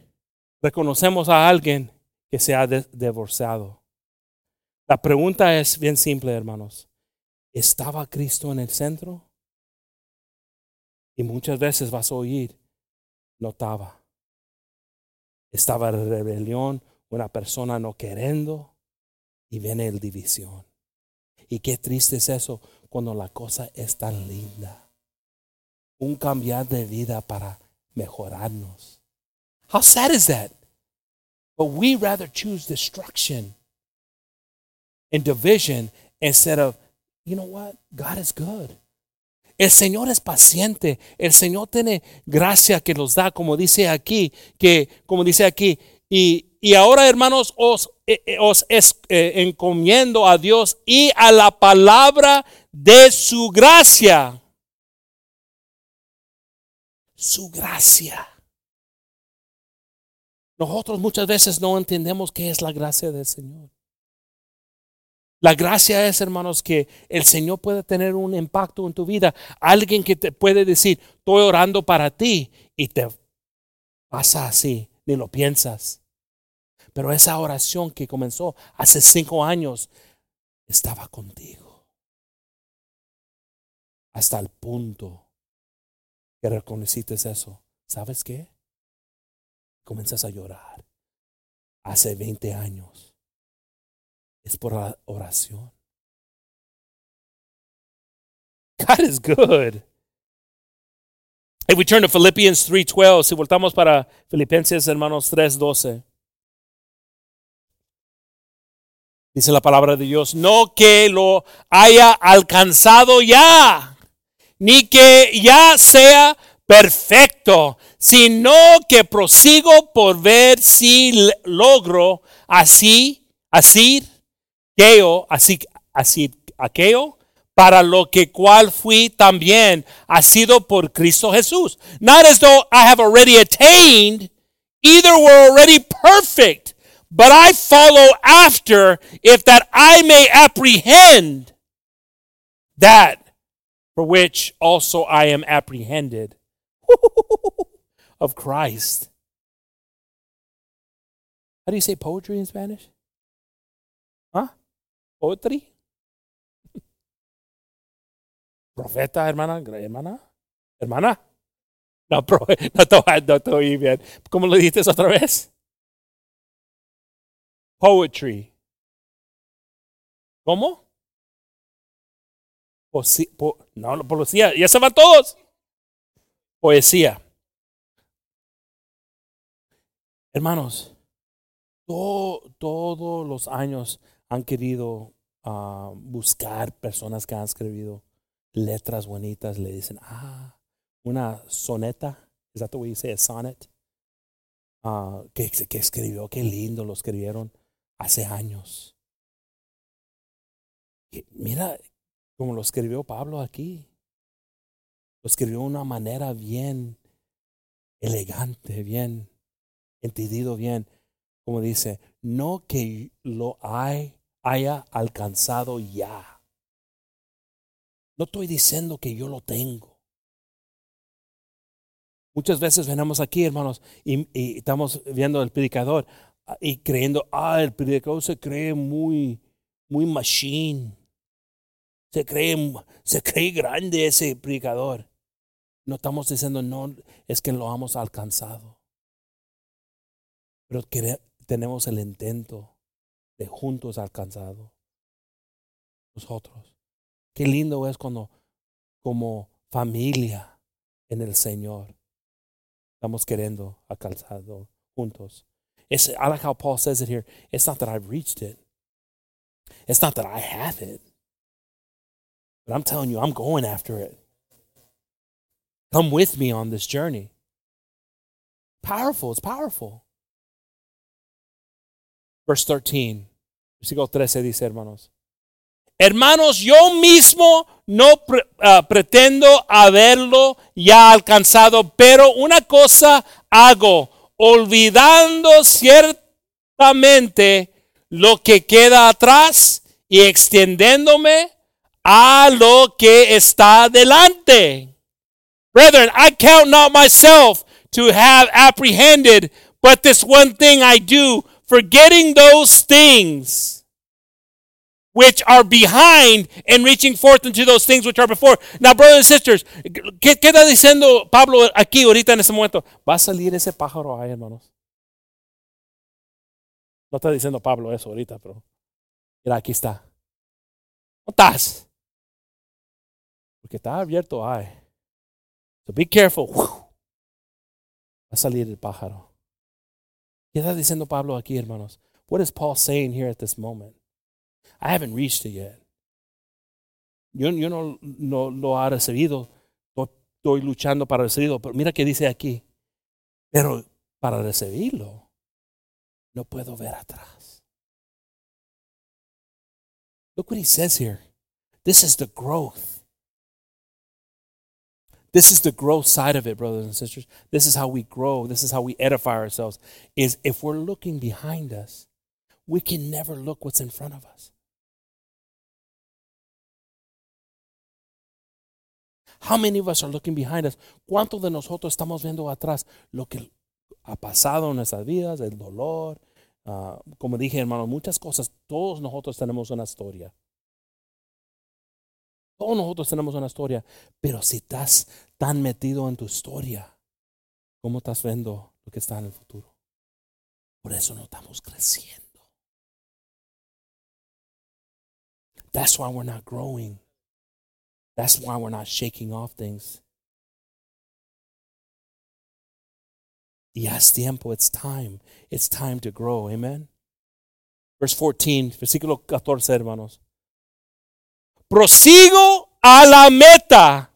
reconocemos a alguien que se ha divorciado. La pregunta es bien simple, hermanos. ¿Estaba Cristo en el centro? Y muchas veces vas a oír, no estaba. Estaba rebelión, una persona no queriendo y viene el división. Y qué triste es eso cuando la cosa es tan linda. Un cambiar de vida para mejorarnos. How sad is that? But we rather choose destruction and division instead of, you know what? God is good. El Señor es paciente. El Señor tiene gracia que nos da, como dice aquí, que, como dice aquí, y, ahora, hermanos, os, eh, eh, os es, eh, encomiendo a Dios y a la palabra de su gracia. Su gracia. Nosotros muchas veces no entendemos qué es la gracia del Señor. La gracia es, hermanos, que el Señor puede tener un impacto en tu vida. Alguien que te puede decir, estoy orando para ti y te pasa así, ni lo piensas. Pero esa oración que comenzó hace cinco años estaba contigo. Hasta el punto que reconociste eso. ¿Sabes qué? Comienzas a llorar. Hace 20 años. Es por la oración. God is good. If we turn to Philippians 3:12, si voltamos para Filipenses hermanos 3:12. Dice la palabra de Dios, no que lo haya alcanzado ya, ni que ya sea perfecto, sino que prosigo por ver si logro así, así, aquello, así, así, aquello, para lo que cual fui también, ha sido por Cristo Jesús. Not as though I have already attained, either were already perfect but I follow after, if that I may apprehend that for which also I am apprehended of Christ. How do you say poetry in Spanish? Huh? Poetry? Profeta, hermana, hermana, hermana. No, pro, no, te, no te oí bien. ¿Cómo lo dijiste otra vez? Poetry. ¿Cómo? po, no, poesía. Ya se van todos. Poesía. Hermanos, todos los años han querido uh, buscar personas que han escrito letras bonitas. Le dicen, ah, una soneta. ¿Es that the way you say a sonnet? Uh, que, escribió, qué lindo lo escribieron hace años. mira como lo escribió Pablo aquí. Lo escribió de una manera bien, elegante, bien, entendido bien, como dice, no que lo hay, haya alcanzado ya. No estoy diciendo que yo lo tengo. Muchas veces venimos aquí, hermanos, y, y estamos viendo el predicador y creyendo, ah, el predicador se cree muy, muy machine. Se cree, se cree grande ese predicador. No estamos diciendo, no, es que lo hemos alcanzado. Pero tenemos el intento de juntos alcanzado. Nosotros. Qué lindo es cuando, como familia en el Señor, estamos queriendo alcanzado juntos. It's, I like how Paul says it here. It's not that I've reached it. It's not that I have it. But I'm telling you, I'm going after it. Come with me on this journey. Powerful, it's powerful. Verse 13, versículo 13 dice, hermanos. Hermanos, yo mismo no pre, uh, pretendo haberlo ya alcanzado, pero una cosa hago, olvidando ciertamente lo que queda atrás y extendiéndome a lo que está delante. Brethren, I count not myself to have apprehended, but this one thing I do, forgetting those things which are behind and reaching forth into those things which are before. Now, brothers and sisters, ¿qué, qué está diciendo Pablo aquí ahorita en ese momento? Va a salir ese pájaro ahí, hermanos. No está diciendo Pablo eso ahorita, pero mira, aquí está. ¿No estás? Porque está abierto ahí. So be careful. Va a salir el pájaro. ¿Qué está diciendo Pablo aquí, hermanos? What is Paul saying here at this moment? I haven't reached it yet. Yo, no lo ha recibido. Estoy luchando para recibirlo. Pero mira qué dice aquí. Pero para recibirlo, no puedo ver atrás. Look what he says here. This is the growth. This is the growth side of it, brothers and sisters. This is how we grow. This is how we edify ourselves. Is if we're looking behind us, we can never look what's in front of us. How many of us are looking behind us? ¿Cuántos de nosotros estamos viendo atrás lo que ha pasado en nuestras vidas, el dolor? Uh, como dije, hermano, muchas cosas. Todos nosotros tenemos una historia. Todos nosotros tenemos una historia. Pero si estás tan metido en tu historia, ¿cómo estás viendo lo que está en el futuro? Por eso no estamos creciendo. That's why we're not growing. That's why we're not shaking off things. Yes, tiempo. It's time. It's time to grow. Amen. Verse 14, versículo 14, hermanos. Prosigo a la meta,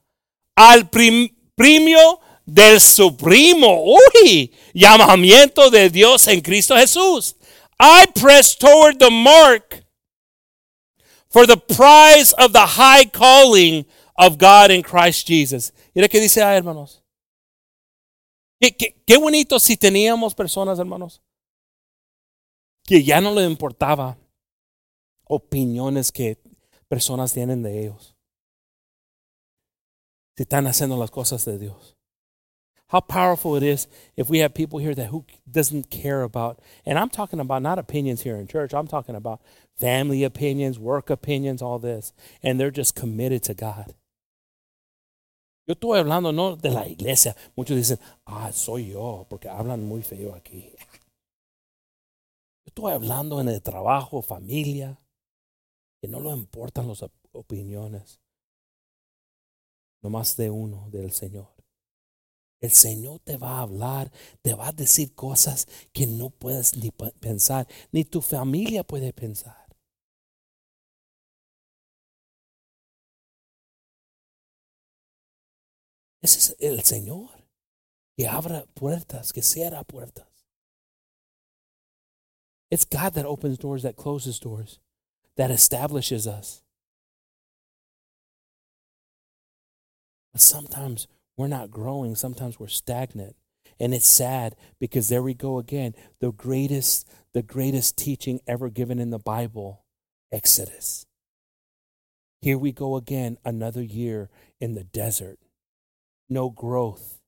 al premio del supremo, uy, llamamiento de Dios en Cristo Jesús. I press toward the mark for the prize of the high calling of God in Christ Jesus. Mira qué dice ahí, hermanos. Qué, qué, qué bonito si teníamos personas, hermanos, que ya no le importaba opiniones que personas tienen de ellos. Si están haciendo las cosas de Dios. How powerful it is if we have people here that who doesn't care about, and I'm talking about not opinions here in church. I'm talking about family opinions, work opinions, all this, and they're just committed to God. Yo estoy hablando no de la iglesia. Muchos dicen, ah, soy yo, porque hablan muy feo aquí. Yo estoy hablando en el trabajo, familia, que no le importan las opiniones. No más de uno, del Señor. El Señor te va a hablar, te va a decir cosas que no puedes ni pensar, ni tu familia puede pensar. Ese es el Señor que abre puertas, que cierra puertas. It's God that opens doors, that closes doors, that establishes us. But sometimes we're not growing, sometimes we're stagnant. And it's sad because there we go again. The greatest, the greatest teaching ever given in the Bible, Exodus. Here we go again, another year in the desert. No growth,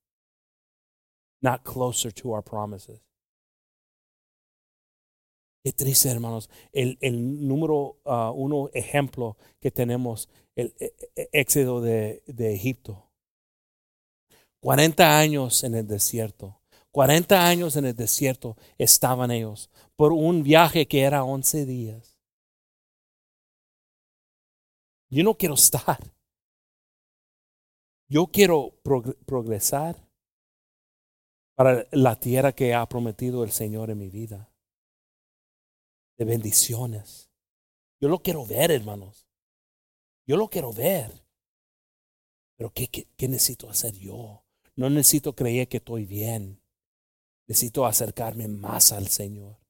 not closer to our promises. Qué triste, hermanos. El, el número uh, uno ejemplo que tenemos, el, el éxodo de, de Egipto. 40 años en el desierto. 40 años en el desierto estaban ellos por un viaje que era 11 días. Yo no quiero estar. Yo quiero progresar para la tierra que ha prometido el Señor en mi vida de bendiciones. Yo lo quiero ver, hermanos. Yo lo quiero ver. Pero ¿qué, qué, necesito hacer yo? No necesito creer que estoy bien. Necesito acercarme más al Señor.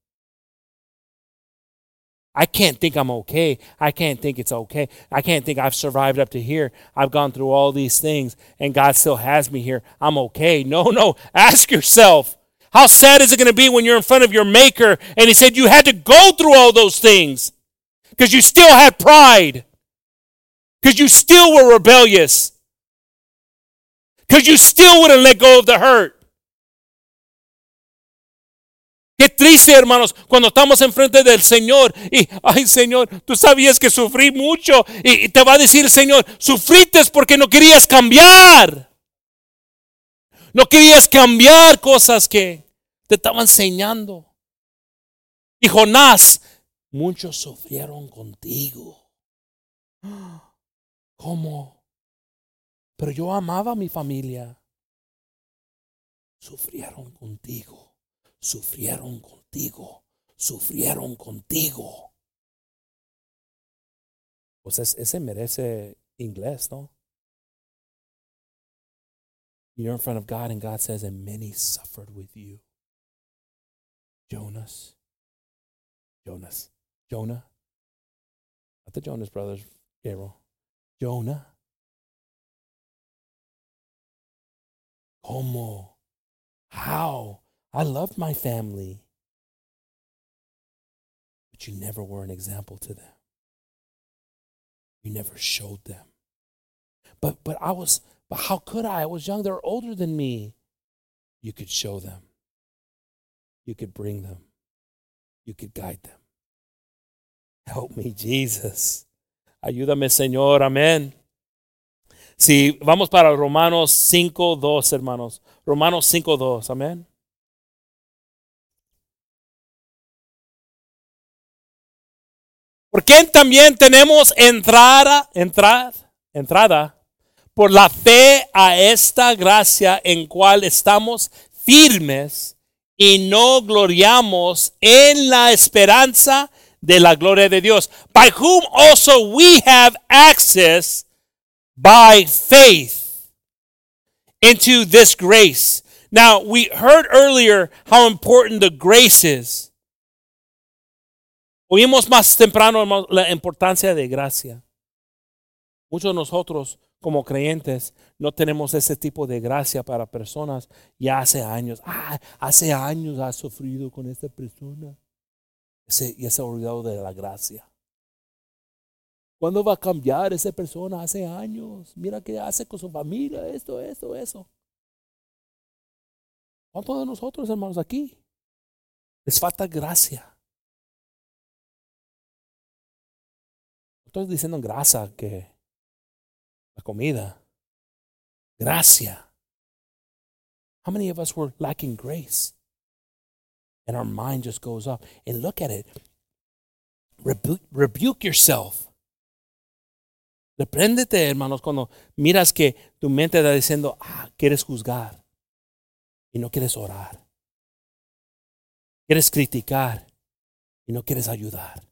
I can't think I'm okay. I can't think it's okay. I can't think I've survived up to here. I've gone through all these things and God still has me here. I'm okay. No, no. Ask yourself how sad is it going to be when you're in front of your Maker and He said you had to go through all those things because you still had pride, because you still were rebellious, because you still wouldn't let go of the hurt. Qué triste, hermanos, cuando estamos enfrente del Señor y, ay Señor, tú sabías que sufrí mucho y, y te va a decir, Señor, sufriste porque no querías cambiar. No querías cambiar cosas que te estaban enseñando. Y Jonás, muchos sufrieron contigo. ¿Cómo? Pero yo amaba a mi familia. Sufrieron contigo, sufrieron contigo, sufrieron contigo. Pues ese merece inglés, ¿no? You're in front of God, and God says, and many suffered with you. Jonas. Jonas. Jonah. Not the Jonas brothers, Gabriel. Jonah. Como? How? I loved my family. But you never were an example to them. You never showed them. But but I was but how could I? I was young. They were older than me. You could show them. You could bring them. You could guide them. Help me, Jesus. Ayúdame, Señor. Amén. Si vamos para Romanos 5.2, hermanos. Romanos 5.2. Amén. ¿Por qué también tenemos entrada, entrada, entrada por la fe a esta gracia en cual estamos firmes y no gloriamos en la esperanza de la gloria de Dios, by whom also we have access by faith into this grace. Now, we heard earlier how important the grace is. Oímos más temprano la importancia de gracia. Muchos de nosotros como creyentes no tenemos ese tipo de gracia para personas ya hace años. Ah, hace años ha sufrido con esta persona. Y se ha olvidado de la gracia. ¿Cuándo va a cambiar esa persona? Hace años. Mira qué hace con su familia, esto, esto, eso. ¿Cuántos de nosotros, hermanos, aquí? Les falta gracia. Estoy diciendo grasa que la comida. Gracia. How many of us were lacking grace? And our mind just goes up. And look at it. Rebu rebuke yourself. Repréndete, hermanos, cuando miras que tu mente está diciendo, ah, quieres juzgar y no quieres orar. Quieres criticar y no quieres ayudar.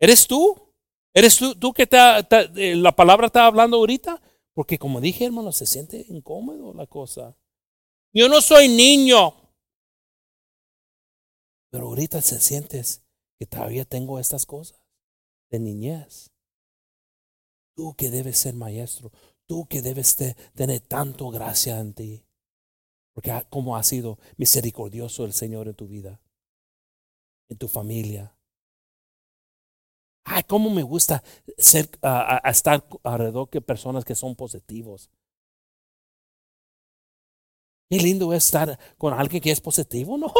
¿Eres tú? ¿Eres tú, tú que eh, la palabra está hablando ahorita? Porque como dije, hermano, se siente incómodo la cosa. Yo no soy niño. Pero ahorita se sientes que todavía tengo estas cosas de niñez. Tú que debes ser maestro, tú que debes tener tanto gracia en ti. Porque cómo ha sido misericordioso el Señor en tu vida, en tu familia. Ay, cómo me gusta ser, estar alrededor de personas que son positivos. Qué lindo es estar con alguien que es positivo, ¿no?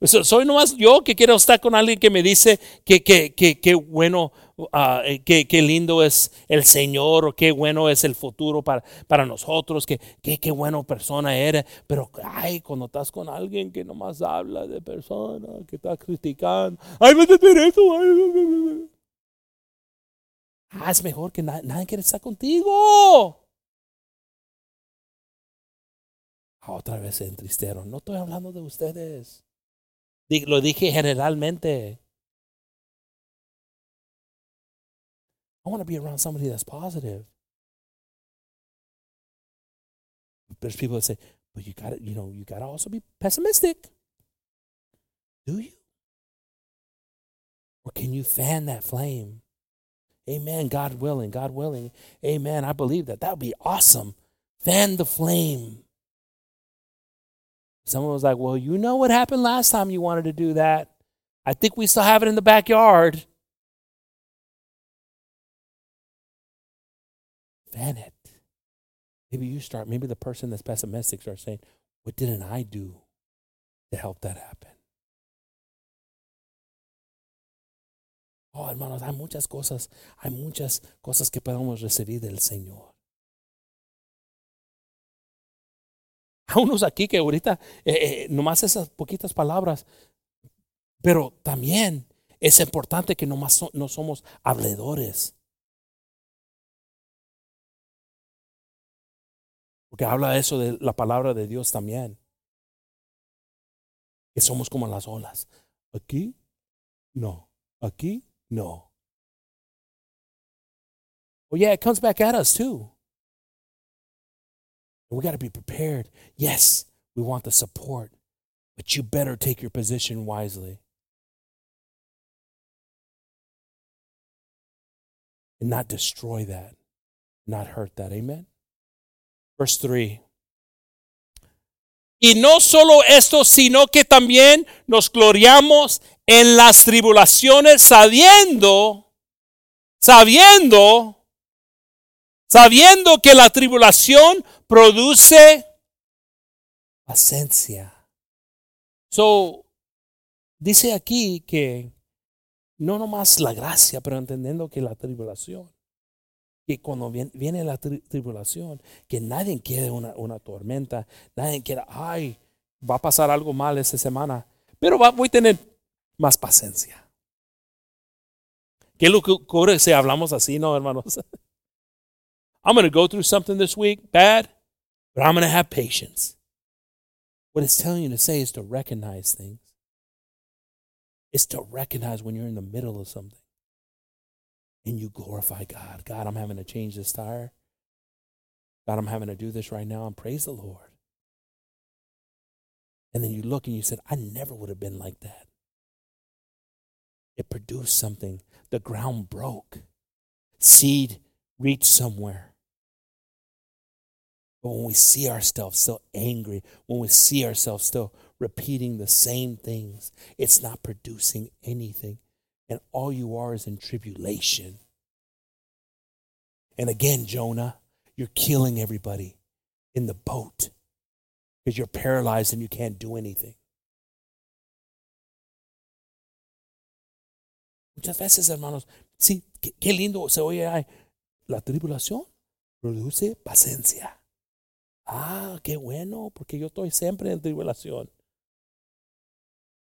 Soy nomás yo que quiero estar con alguien que me dice que, que, bueno, uh, que, que, lindo es el Señor, o qué bueno es el futuro para, para nosotros, que, qué buena persona eres. Pero, ay, cuando estás con alguien que nomás habla de persona, que está criticando, ay, me eso. Ay, ah, mejor que nadie quiere estar contigo. otra vez se entristieron. No estoy hablando de ustedes. Lo dije generalmente. I want to be around somebody that's positive. There's people that say, but you got to, you know, you got to also be pessimistic. Do you? Or can you fan that flame? Amen. God willing, God willing. Amen. I believe that. That would be awesome. Fan the flame. Someone was like, Well, you know what happened last time you wanted to do that. I think we still have it in the backyard. Fan it. Maybe you start, maybe the person that's pessimistic starts saying, What didn't I do to help that happen? Oh, hermanos, hay muchas cosas, hay muchas cosas que podemos recibir del Señor. a unos aquí que ahorita eh, eh, nomás esas poquitas palabras, pero también es importante que nomás no somos habladores. Porque habla eso de la palabra de Dios también. Que somos como las olas. Aquí, no. Aquí, no. Oh yeah, it comes back at us too. We got to be prepared. Yes, we want the support, but you better take your position wisely. And not destroy that, not hurt that. Amen. Verse 3. Y no solo esto, sino que también nos gloriamos en las tribulaciones sabiendo, sabiendo, sabiendo que la tribulación produce paciencia. So, dice aquí que no nomás la gracia, pero entendiendo que la tribulación, que cuando viene, la tribulación, que nadie quiere una, una, tormenta, nadie quiere, ay, va a pasar algo mal esta semana, pero voy a tener más paciencia. ¿Qué es lo que ocurre si hablamos así, no, hermanos? I'm going to go through something this week, bad. But I'm going to have patience. What it's telling you to say is to recognize things. It's to recognize when you're in the middle of something and you glorify God. God, I'm having to change this tire. God, I'm having to do this right now. And praise the Lord. And then you look and you said, I never would have been like that. It produced something. The ground broke. Seed reached somewhere. But when we see ourselves still angry, when we see ourselves still repeating the same things, it's not producing anything. And all you are is in tribulation. And again, Jonah, you're killing everybody in the boat because you're paralyzed and you can't do anything. Muchas veces, hermanos, sí, qué, lindo se oye. La tribulación produce paciencia. Ah, qué bueno, porque yo estoy siempre en tribulación.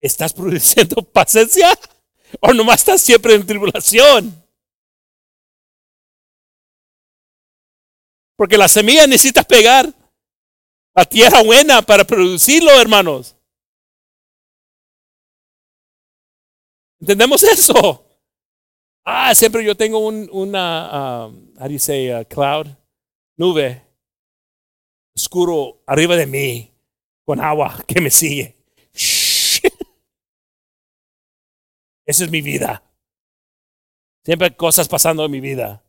¿Estás produciendo paciencia? ¿O nomás estás siempre en tribulación? Porque la semilla necesita pegar a tierra buena para producirlo, hermanos. ¿Entendemos eso? Ah, siempre yo tengo un, una, um, how do you say, a cloud, nube oscuro arriba de mí con agua que me sigue. Esa es mi vida. Siempre cosas pasando en mi vida.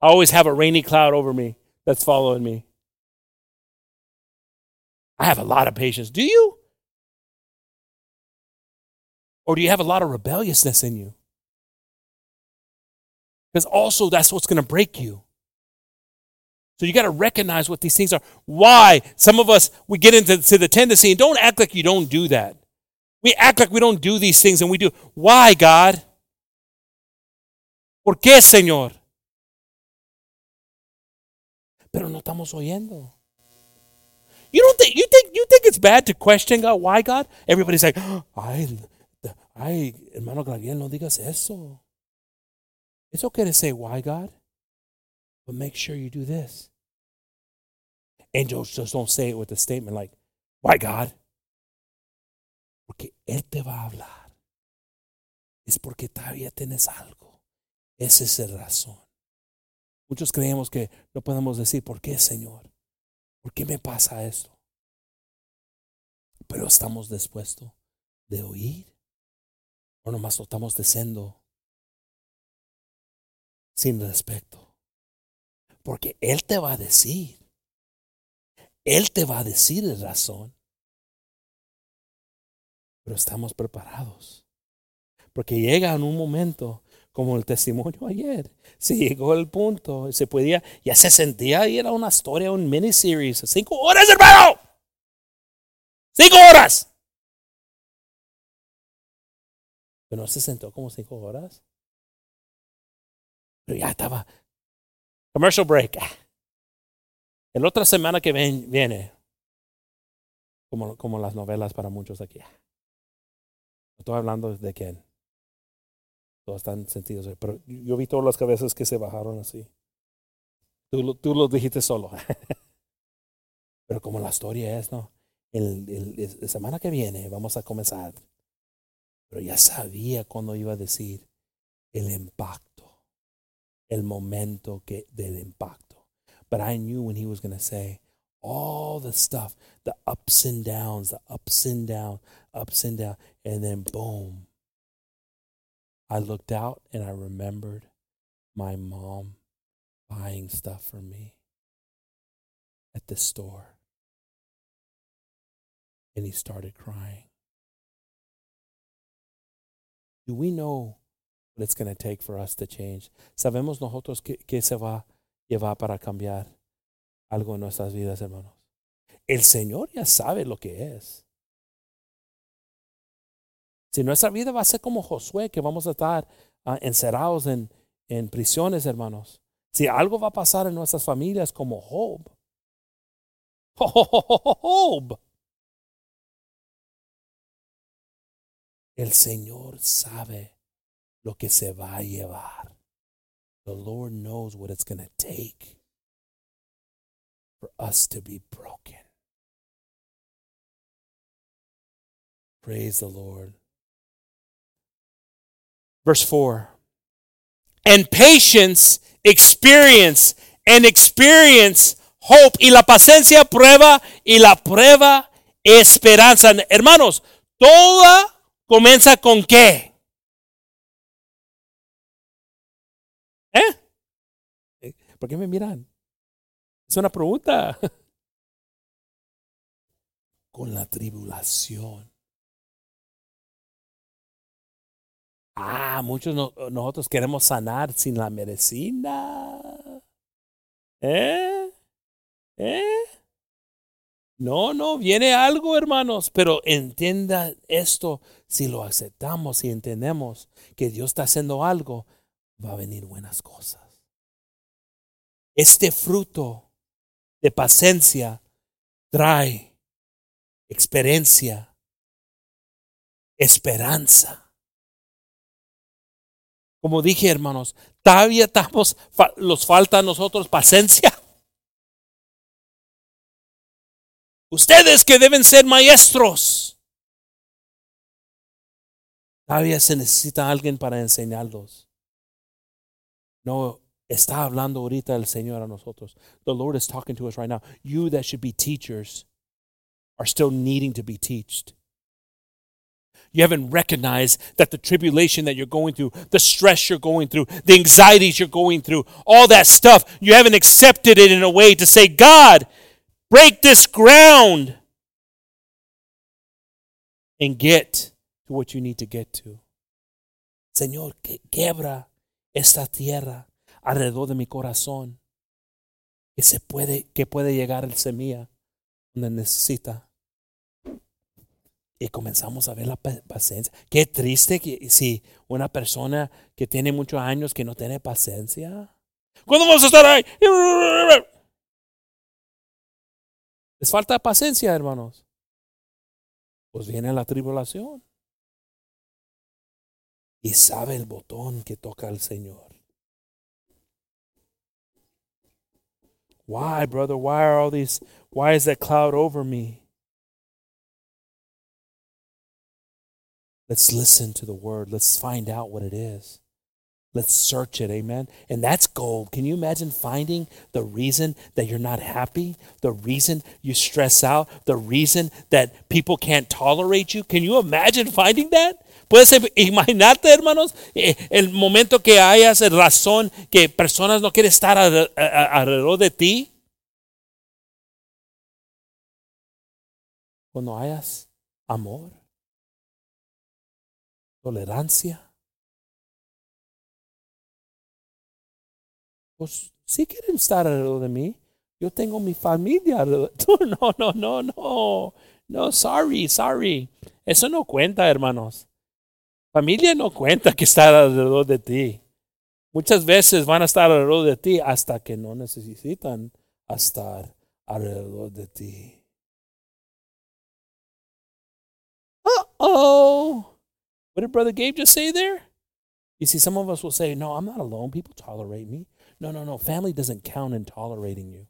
I always have a rainy cloud over me that's following me. I have a lot of patience. Do you? Or do you have a lot of rebelliousness in you? Because also that's what's going to break you. So you got to recognize what these things are. Why? Some of us, we get into to the tendency, and don't act like you don't do that. We act like we don't do these things, and we do. Why, God? ¿Por qué, Señor? Pero no estamos oyendo. You don't think you think you think it's bad to question God? Why God? Everybody's like, ay, ay, hermano Gabriel, no digas eso. It's okay to say why God, but make sure you do this. Angels just don't say it with a statement like, why God? Porque Él te va a hablar. Es porque todavía tienes algo. Esa es la razón. Muchos creemos que no podemos decir, ¿por qué, Señor? ¿Por qué me pasa esto? Pero estamos dispuestos de oír. O nomás lo estamos diciendo sin respeto. Porque Él te va a decir. Él te va a decir la razón. Pero estamos preparados. Porque llega en un momento como el testimonio ayer. Se llegó el punto, se podía, ya se sentía y era una historia, un miniseries. Cinco horas, hermano. Cinco horas. Pero no se sentó como cinco horas. Pero ya estaba. Commercial break. En otra semana que viene, como, como las novelas para muchos aquí. Estoy hablando de quién todos están sentidos. Pero yo vi todas las cabezas que se bajaron así. Tú, tú lo dijiste solo. Pero como la historia es, ¿no? El, la semana que viene vamos a comenzar. Pero ya sabía cuando iba a decir el impacto, el momento que, del impacto. But I knew when he was going to say all the stuff, the ups and downs, the ups and downs, ups and downs, and then boom, I looked out and I remembered my mom buying stuff for me at the store. And he started crying. Do we know what it's going to take for us to change? ¿Sabemos nosotros que, que se va a llevar para cambiar algo en nuestras vidas, hermanos? El Señor ya sabe lo que es. Si nuestra vida va a ser como Josué, que vamos a estar uh, encerrados en, en prisiones, hermanos. Si algo va a pasar en nuestras familias como Job. Job. El Señor sabe lo que se va a llevar. The Lord knows what it's going to take for us to be broken. Praise the Lord. Verse 4. And patience, experience, and experience, hope. Y la paciencia, prueba, y la prueba, esperanza. Hermanos, toda comienza con qué? ¿Eh? ¿Por qué me miran? Es una pregunta. Con la tribulación. Ah, muchos nosotros queremos sanar sin la medicina. ¿Eh? ¿Eh? No, no, viene algo, hermanos, pero entienda esto, si lo aceptamos y entendemos que Dios está haciendo algo, va a venir buenas cosas. Este fruto de paciencia trae experiencia, esperanza. Como dije, hermanos, todavía estamos, los falta a nosotros paciencia. Ustedes que deben ser maestros, todavía se necesita alguien para enseñarlos. No, está hablando ahorita el Señor a nosotros. The Lord is talking to us right now. You that should be teachers are still needing to be taught. You haven't recognized that the tribulation that you're going through, the stress you're going through, the anxieties you're going through, all that stuff, you haven't accepted it in a way to say, God, break this ground and get to what you need to get to. Señor, que quebra esta tierra alrededor de mi corazón que se puede que puede llegar el semilla donde necesita. Y comenzamos a ver la paciencia. Qué triste que si una persona que tiene muchos años que no tiene paciencia. ¿Cuándo vamos a estar ahí? Les falta paciencia, hermanos. Pues viene la tribulación. Y sabe el botón que toca el Señor. Why, brother? Why are all these why is that cloud over me? Let's listen to the word. Let's find out what it is. Let's search it, amen. And that's gold. Can you imagine finding the reason that you're not happy? The reason you stress out? The reason that people can't tolerate you? Can you imagine finding that? Puedes imaginarte, hermanos, eh, el momento que hayas razón que personas no quieren estar alrededor de ti. Cuando hayas amor, tolerancia. Pues sí quieren estar alrededor de mí. Yo tengo mi familia. No, no, no, no. No, sorry, sorry. Eso no cuenta, hermanos. Familia no cuenta que está alrededor de ti. Muchas veces van a estar alrededor de ti hasta que no necesitan estar alrededor de ti. Uh oh. What did Brother Gabe just say there? You see, some of us will say, No, I'm not alone. People tolerate me. No, no, no. Family doesn't count in tolerating you.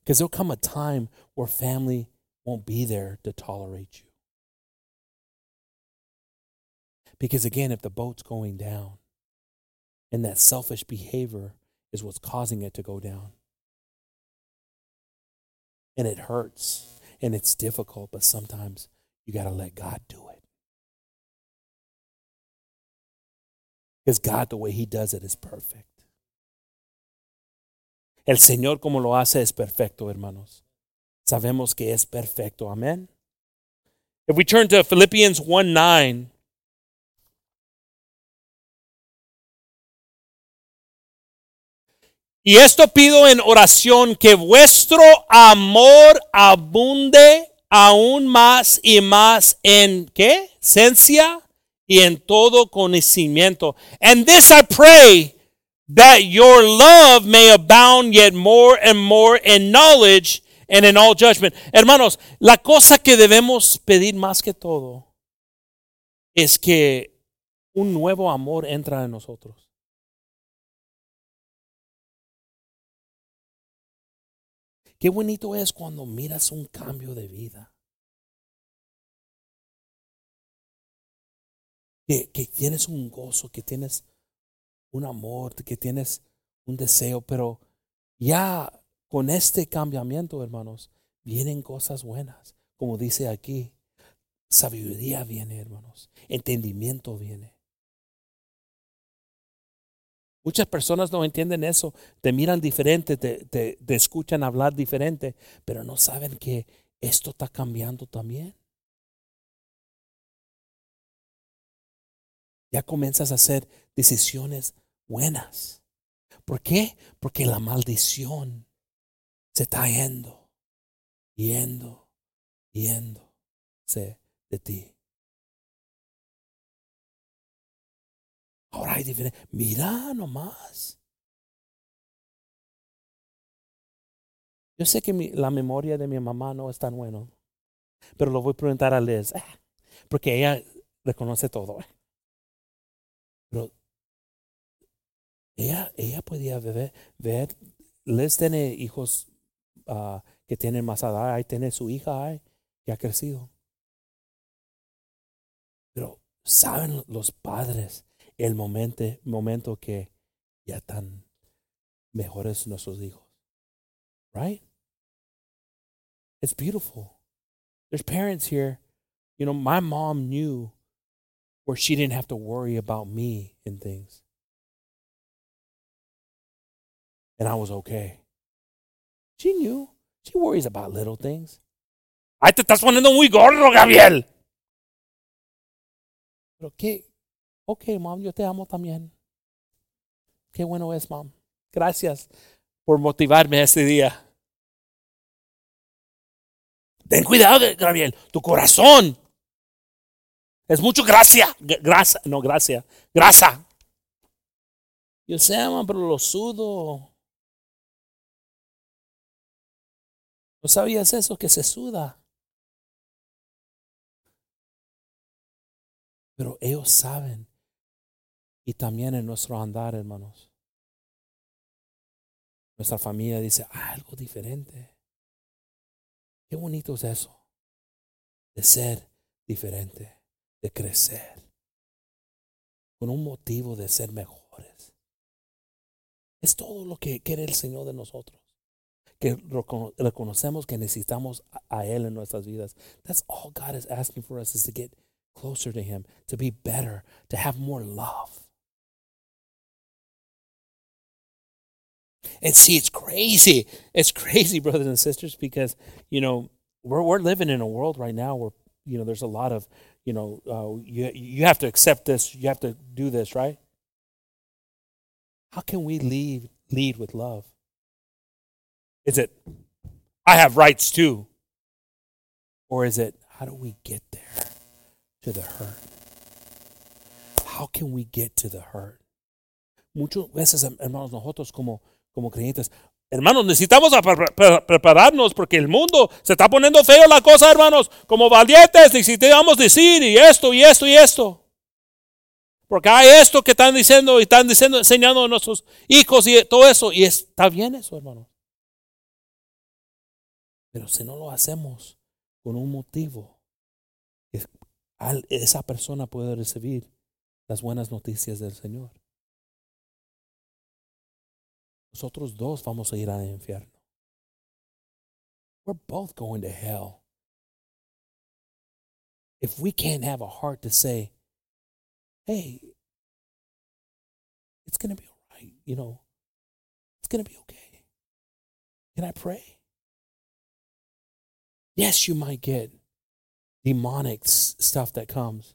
Because there'll come a time where family won't be there to tolerate you. Because again, if the boat's going down and that selfish behavior is what's causing it to go down, and it hurts and it's difficult, but sometimes you got to let God do it. Because God, the way He does it, is perfect. El Señor como lo hace es perfecto, hermanos. Sabemos que es perfecto. Amen. If we turn to Philippians 1 9, Y esto pido en oración que vuestro amor abunde aún más y más en qué? Ciencia y en todo conocimiento. And this I pray that your love may abound yet more and more in knowledge and in all judgment. Hermanos, la cosa que debemos pedir más que todo es que un nuevo amor entra en nosotros. Qué bonito es cuando miras un cambio de vida. Que, que, tienes un gozo, que tienes un amor, que tienes un deseo, pero ya con este cambiamiento, hermanos, vienen cosas buenas. Como dice aquí, sabiduría viene, hermanos, entendimiento viene. Muchas personas no entienden eso, te miran diferente, te, te, escuchan hablar diferente, pero no saben que esto está cambiando también. Ya comienzas a hacer decisiones buenas. ¿Por qué? Porque la maldición se está yendo, yendo, yéndose de ti. Ahora hay diferencia. Mira nomás. Yo sé que la memoria de mi mamá no es tan buena, pero lo voy a preguntar a Liz, eh, porque ella reconoce todo. Pero ella, ella podía ver, ver, Liz tiene hijos uh, que tienen más edad, ahí tiene su hija ahí, que ha crecido. Pero saben los padres el momento, momento que ya están mejores nuestros hijos. Right? It's beautiful. There's parents here. You know, my mom knew where she didn't have to worry about me and things. And I was okay. She knew. She worries about little things. Ay, te estás poniendo muy gordo, Gabriel. Pero qué, ok, mom, yo te amo también. Qué bueno es, mom. Gracias por motivarme ese día. Ten cuidado, Gabriel, tu corazón es mucho gracia, grasa, no gracia, grasa. Yo sé, mamá, pero lo sudo. ¿No sabías eso? Que se suda. Pero ellos saben. Y también en nuestro andar, hermanos. Nuestra familia dice, ah, algo diferente. Qué bonito es eso. De ser diferente, de crecer. Con un motivo de ser mejores. Es todo lo que quiere el Señor de nosotros que reconocemos que necesitamos a Él en nuestras vidas. That's all God is asking for us is to get closer to Him, to be better, to have more love. And see, it's crazy. It's crazy, brothers and sisters, because, you know, we're, we're living in a world right now where, you know, there's a lot of, you know, uh, you, you have to accept this, you have to do this, right? How can we lead, lead with love? Is it, I have rights too? Or is it, how do we get there to the hurt? How can we get to the hurt? Muchas veces, hermanos, nosotros como, como creyentes, hermanos, necesitamos prepararnos porque el mundo se está poniendo feo la cosa, hermanos. Como valientes necesitamos decir y esto y esto y esto. Porque hay esto que están diciendo y están diciendo, enseñando a nuestros hijos y todo eso. Y está bien eso, hermanos. Pero si no lo hacemos con un motivo, esa persona puede recibir las buenas noticias del Señor. Nosotros dos vamos a ir al infierno. We're both going to hell. If we can't have a heart to say, hey, it's going to be all right, you know, it's going to be okay. Can I pray? Yes, you might get demonic stuff that comes.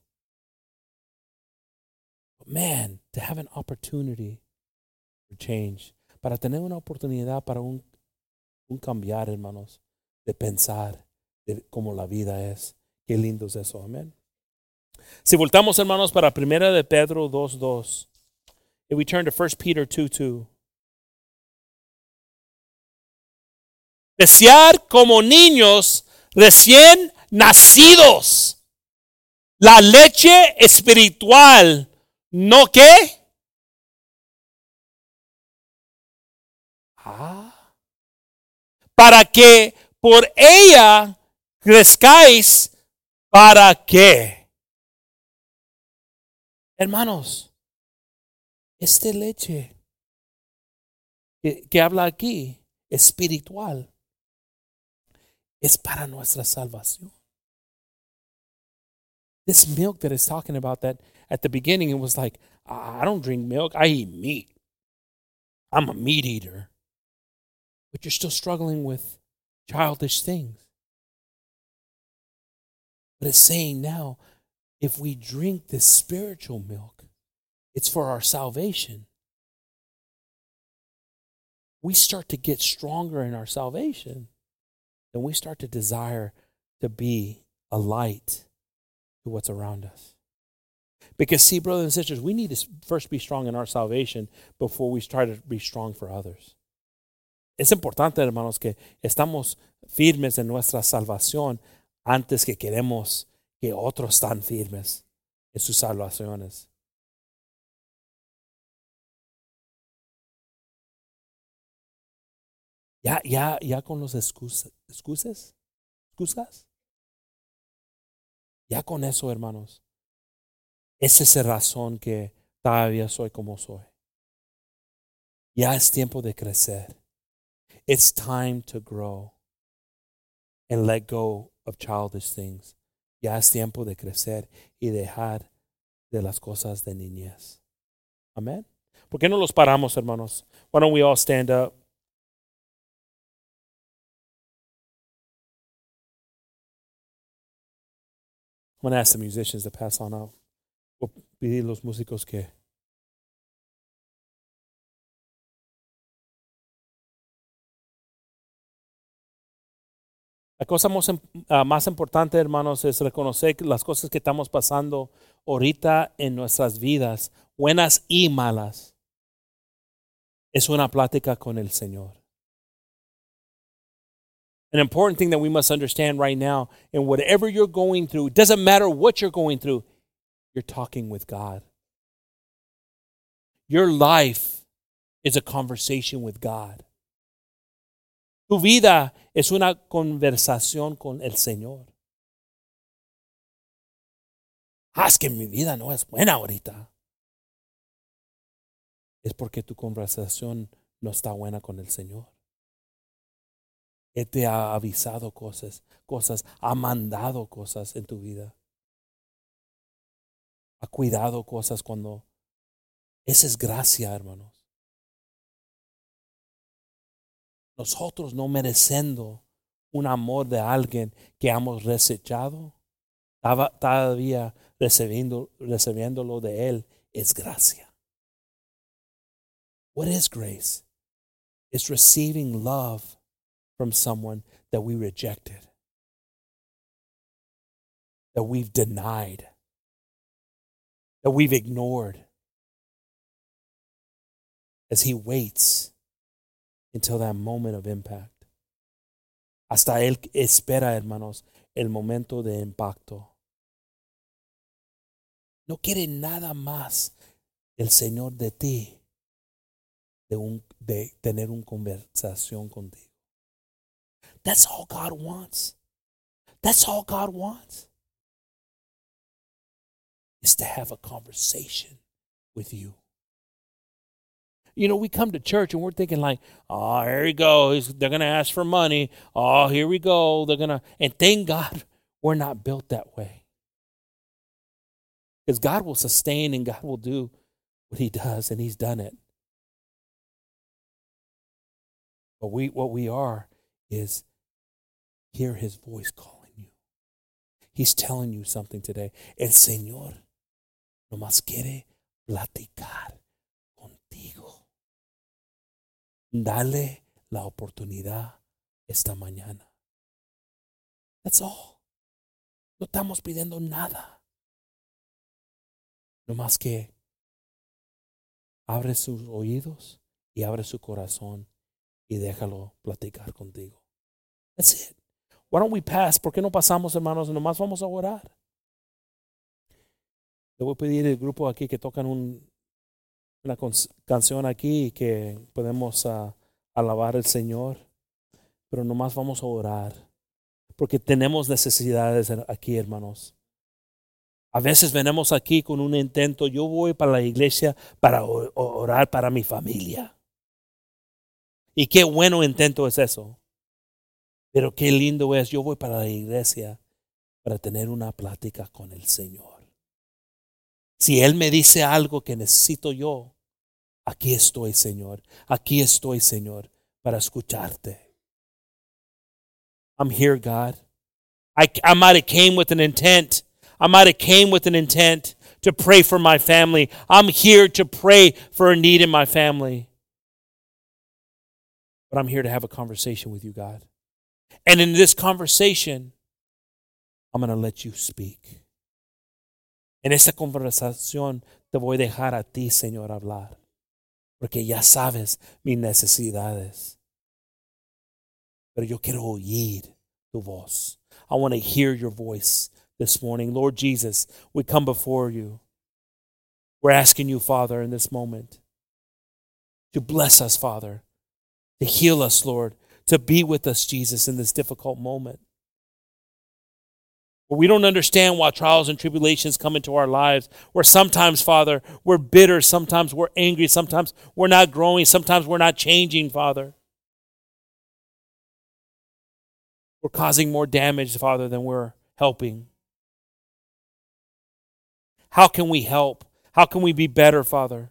But man, to have an opportunity for change, para tener una oportunidad para un, un cambiar, hermanos, de pensar de cómo la vida es. Qué lindo es eso, amén. Si voltamos, hermanos, para Primera de Pedro 2.2, if we turn to 1 Peter 2.2, desear como niños recién nacidos. La leche espiritual, ¿no qué? Ah. Para que por ella crezcáis, ¿para qué? Hermanos, esta leche que, que habla aquí, espiritual, es para nuestra salvación. This milk that is talking about that at the beginning, it was like, I don't drink milk, I eat meat. I'm a meat eater. But you're still struggling with childish things. But it's saying now, if we drink this spiritual milk, it's for our salvation. We start to get stronger in our salvation and we start to desire to be a light to what's around us. Because, see, brothers and sisters, we need to first be strong in our salvation before we try to be strong for others. Es importante, hermanos, que estamos firmes en nuestra salvación antes que queremos que otros están firmes en sus salvaciones. Ya, ya, ya con los excusas, excusas. Ya con eso, hermanos. Esa es la razón que todavía soy como soy. Ya es tiempo de crecer. It's time to grow and let go of childish things. Ya es tiempo de crecer y dejar de las cosas de niñez. Amén. ¿Por qué no los paramos, hermanos? Why don't we all stand up? I'm going to ask the musicians to pass on out. Voy a pedir los músicos que La cosa más, im- ah, más importante, hermanos, es reconocer las cosas que estamos pasando ahorita en nuestras vidas, buenas y malas. Es una plática con el Señor. An important thing that we must understand right now, in whatever you're going through, it doesn't matter what you're going through, you're talking with God. Your life is a conversation with God. Tu vida es una conversación con el Señor. Ah, es que mi vida no es buena ahorita. Es porque tu conversación no está buena con el Señor. Él te ha avisado cosas, cosas, ha mandado cosas en tu vida. Ha cuidado cosas cuando... Esa es gracia, hermanos. Nosotros no mereciendo un amor de alguien que hemos desechado, tava- todavía recibiendo, recibiéndolo de Él, es gracia. What is grace? It's receiving love from someone that we rejected, that we've denied, that we've ignored, as He waits until that moment of impact. Hasta Él espera, hermanos, el momento de impacto. No quiere nada más el Señor de ti, de, un, de tener una conversación contigo. That's all God wants. That's all God wants. Is to have a conversation with you. You know, we come to church and we're thinking like, oh, here we go. They're going to ask for money. Oh, here we go. They're going to, and thank God we're not built that way. Because God will sustain and God will do what He does, and He's done it. But we, what we are is hear His voice calling you. He's telling you something today. El Señor no más quiere platicar Dale la oportunidad esta mañana. That's all. No estamos pidiendo nada. No más que abre sus oídos y abre su corazón y déjalo platicar contigo. That's it. Why don't we pass? ¿Por qué no pasamos, hermanos? Nomás vamos a orar. Le voy a pedir al grupo aquí que tocan un, una canción aquí que podemos ah, alabar al Señor, pero nomás vamos a orar, porque tenemos necesidades aquí, hermanos. A veces venimos aquí con un intento, yo voy para la iglesia para orar para mi familia. Y qué bueno intento es eso. Pero qué lindo es, yo voy para la iglesia para tener una plática con el Señor. Si Él me dice algo que necesito yo, aquí estoy, Señor. Aquí estoy, Señor, para escucharte. I'm here, God. I, I might have came with an intent. I might have came with an intent to pray for my family. I'm here to pray for a need in my family. But I'm here to have a conversation with you, God. And in this conversation, I'm going to let you speak. En esta conversación te voy a dejar a ti, Señor, hablar. Porque ya sabes mis necesidades. Pero yo quiero oír tu voz. I want to hear your voice this morning. Lord Jesus, we come before you. We're asking you, Father, in this moment to bless us, Father, to heal us, Lord, to be with us, Jesus, in this difficult moment. We don't understand why trials and tribulations come into our lives. Where sometimes, Father, we're bitter, sometimes we're angry, sometimes we're not growing, sometimes we're not changing, Father. We're causing more damage, Father, than we're helping. How can we help? How can we be better, Father?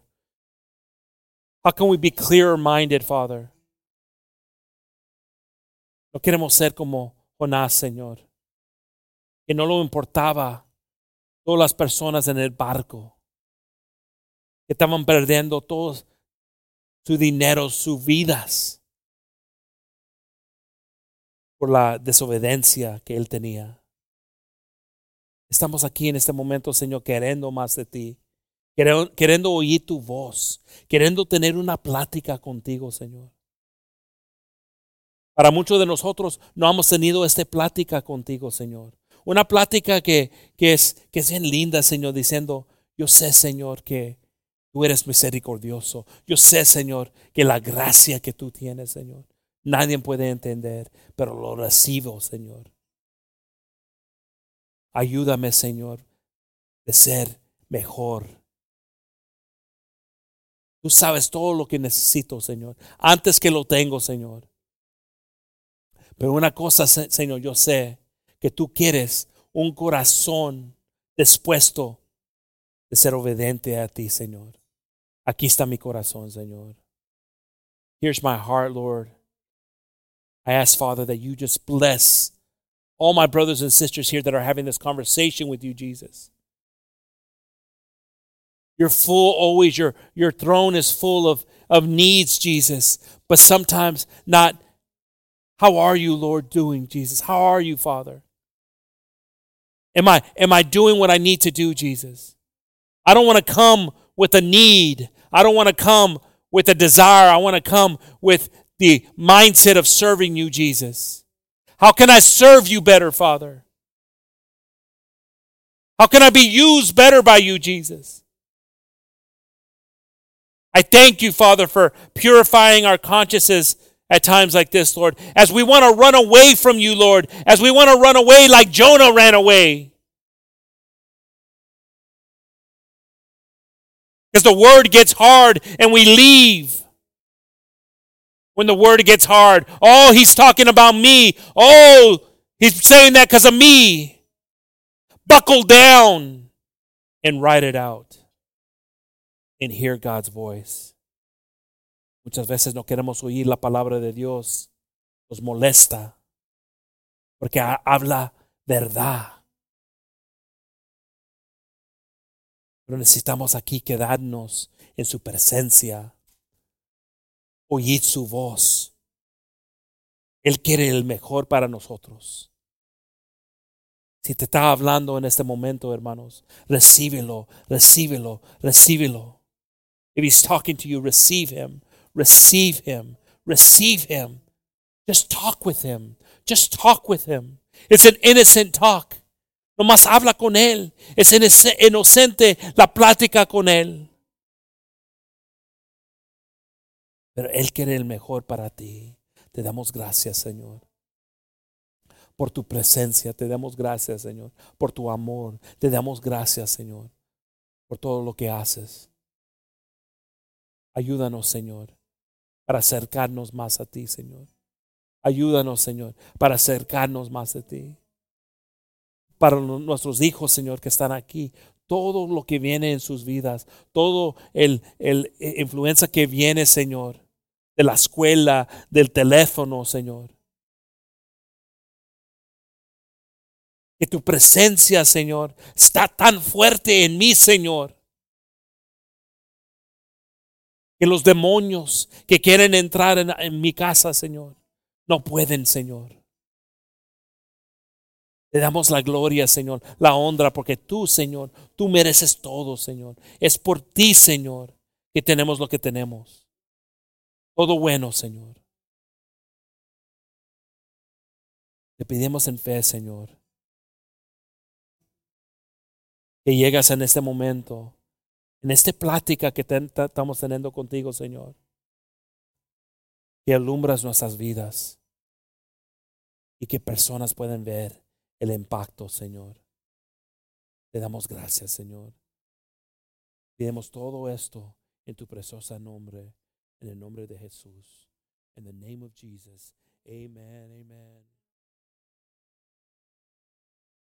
How can we be clearer minded, Father? No queremos ser como Jonás, Señor, que no le importaba todas las personas en el barco que estaban perdiendo todo su dinero, sus vidas por la desobediencia que él tenía. Estamos aquí en este momento, Señor, queriendo más de ti, queriendo, queriendo oír tu voz, queriendo tener una plática contigo, Señor. Para muchos de nosotros no hemos tenido esta plática contigo, Señor. Una plática que, que, es, que es bien linda, Señor, diciendo, yo sé, Señor, que tú eres misericordioso. Yo sé, Señor, que la gracia que tú tienes, Señor, nadie puede entender, pero lo recibo, Señor. Ayúdame, Señor, de ser mejor. Tú sabes todo lo que necesito, Señor, antes que lo tengo, Señor. Pero una cosa, Señor, yo sé que tú quieres un corazón dispuesto de ser obediente a ti, Señor. Aquí está mi corazón, Señor. Here's my heart, Lord. I ask, Father, that you just bless all my brothers and sisters here that are having this conversation with you, Jesus. You're full always, your, your throne is full of, of needs, Jesus, but sometimes not how are you, Lord, doing, Jesus? How are you, Father? Am I, am I doing what I need to do, Jesus? I don't want to come with a need. I don't want to come with a desire. I want to come with the mindset of serving you, Jesus. How can I serve you better, Father? How can I be used better by you, Jesus? I thank you, Father, for purifying our consciences at times like this, Lord. As we want to run away from you, Lord. As we want to run away like Jonah ran away. Because the word gets hard and we leave. When the word gets hard, oh, he's talking about me. Oh, he's saying that because of me. Buckle down and write it out and hear God's voice. Muchas veces no queremos oír la palabra de Dios. Nos molesta. Porque habla verdad. Pero necesitamos aquí quedarnos en su presencia. Oír su voz. Él quiere el mejor para nosotros. Si te está hablando en este momento, hermanos, recíbelo, recíbelo, recíbelo. If he's talking to you, receive him. Receive him. Receive him. Just talk with him. Just talk with him. It's an innocent talk. Nomás habla con él. Es inocente la plática con él. Pero él quiere el mejor para ti. Te damos gracias, Señor. Por tu presencia, te damos gracias, Señor. Por tu amor, te damos gracias, Señor. Por todo lo que haces. Ayúdanos, Señor para acercarnos más a ti, Señor. Ayúdanos, Señor, para acercarnos más de ti. Para nuestros hijos, Señor, que están aquí, todo lo que viene en sus vidas, todo el, el e, influencia que viene, Señor, de la escuela, del teléfono, Señor. Que tu presencia, Señor, está tan fuerte en mí, Señor que los demonios que quieren entrar en, mi casa, Señor, no pueden, Señor. Te damos la gloria, Señor, la honra, porque tú, Señor, tú mereces todo, Señor. Es por ti, Señor, que tenemos lo que tenemos. Todo bueno, Señor. Te pedimos en fe, Señor, que llegas en este momento en esta plática que estamos teniendo contigo, Señor, que alumbras nuestras vidas y que personas pueden ver el impacto, Señor. Te damos gracias, Señor. Pidemos todo esto en tu preciosa nombre, en el nombre de Jesús. En the name of Jesus. Amen, amen.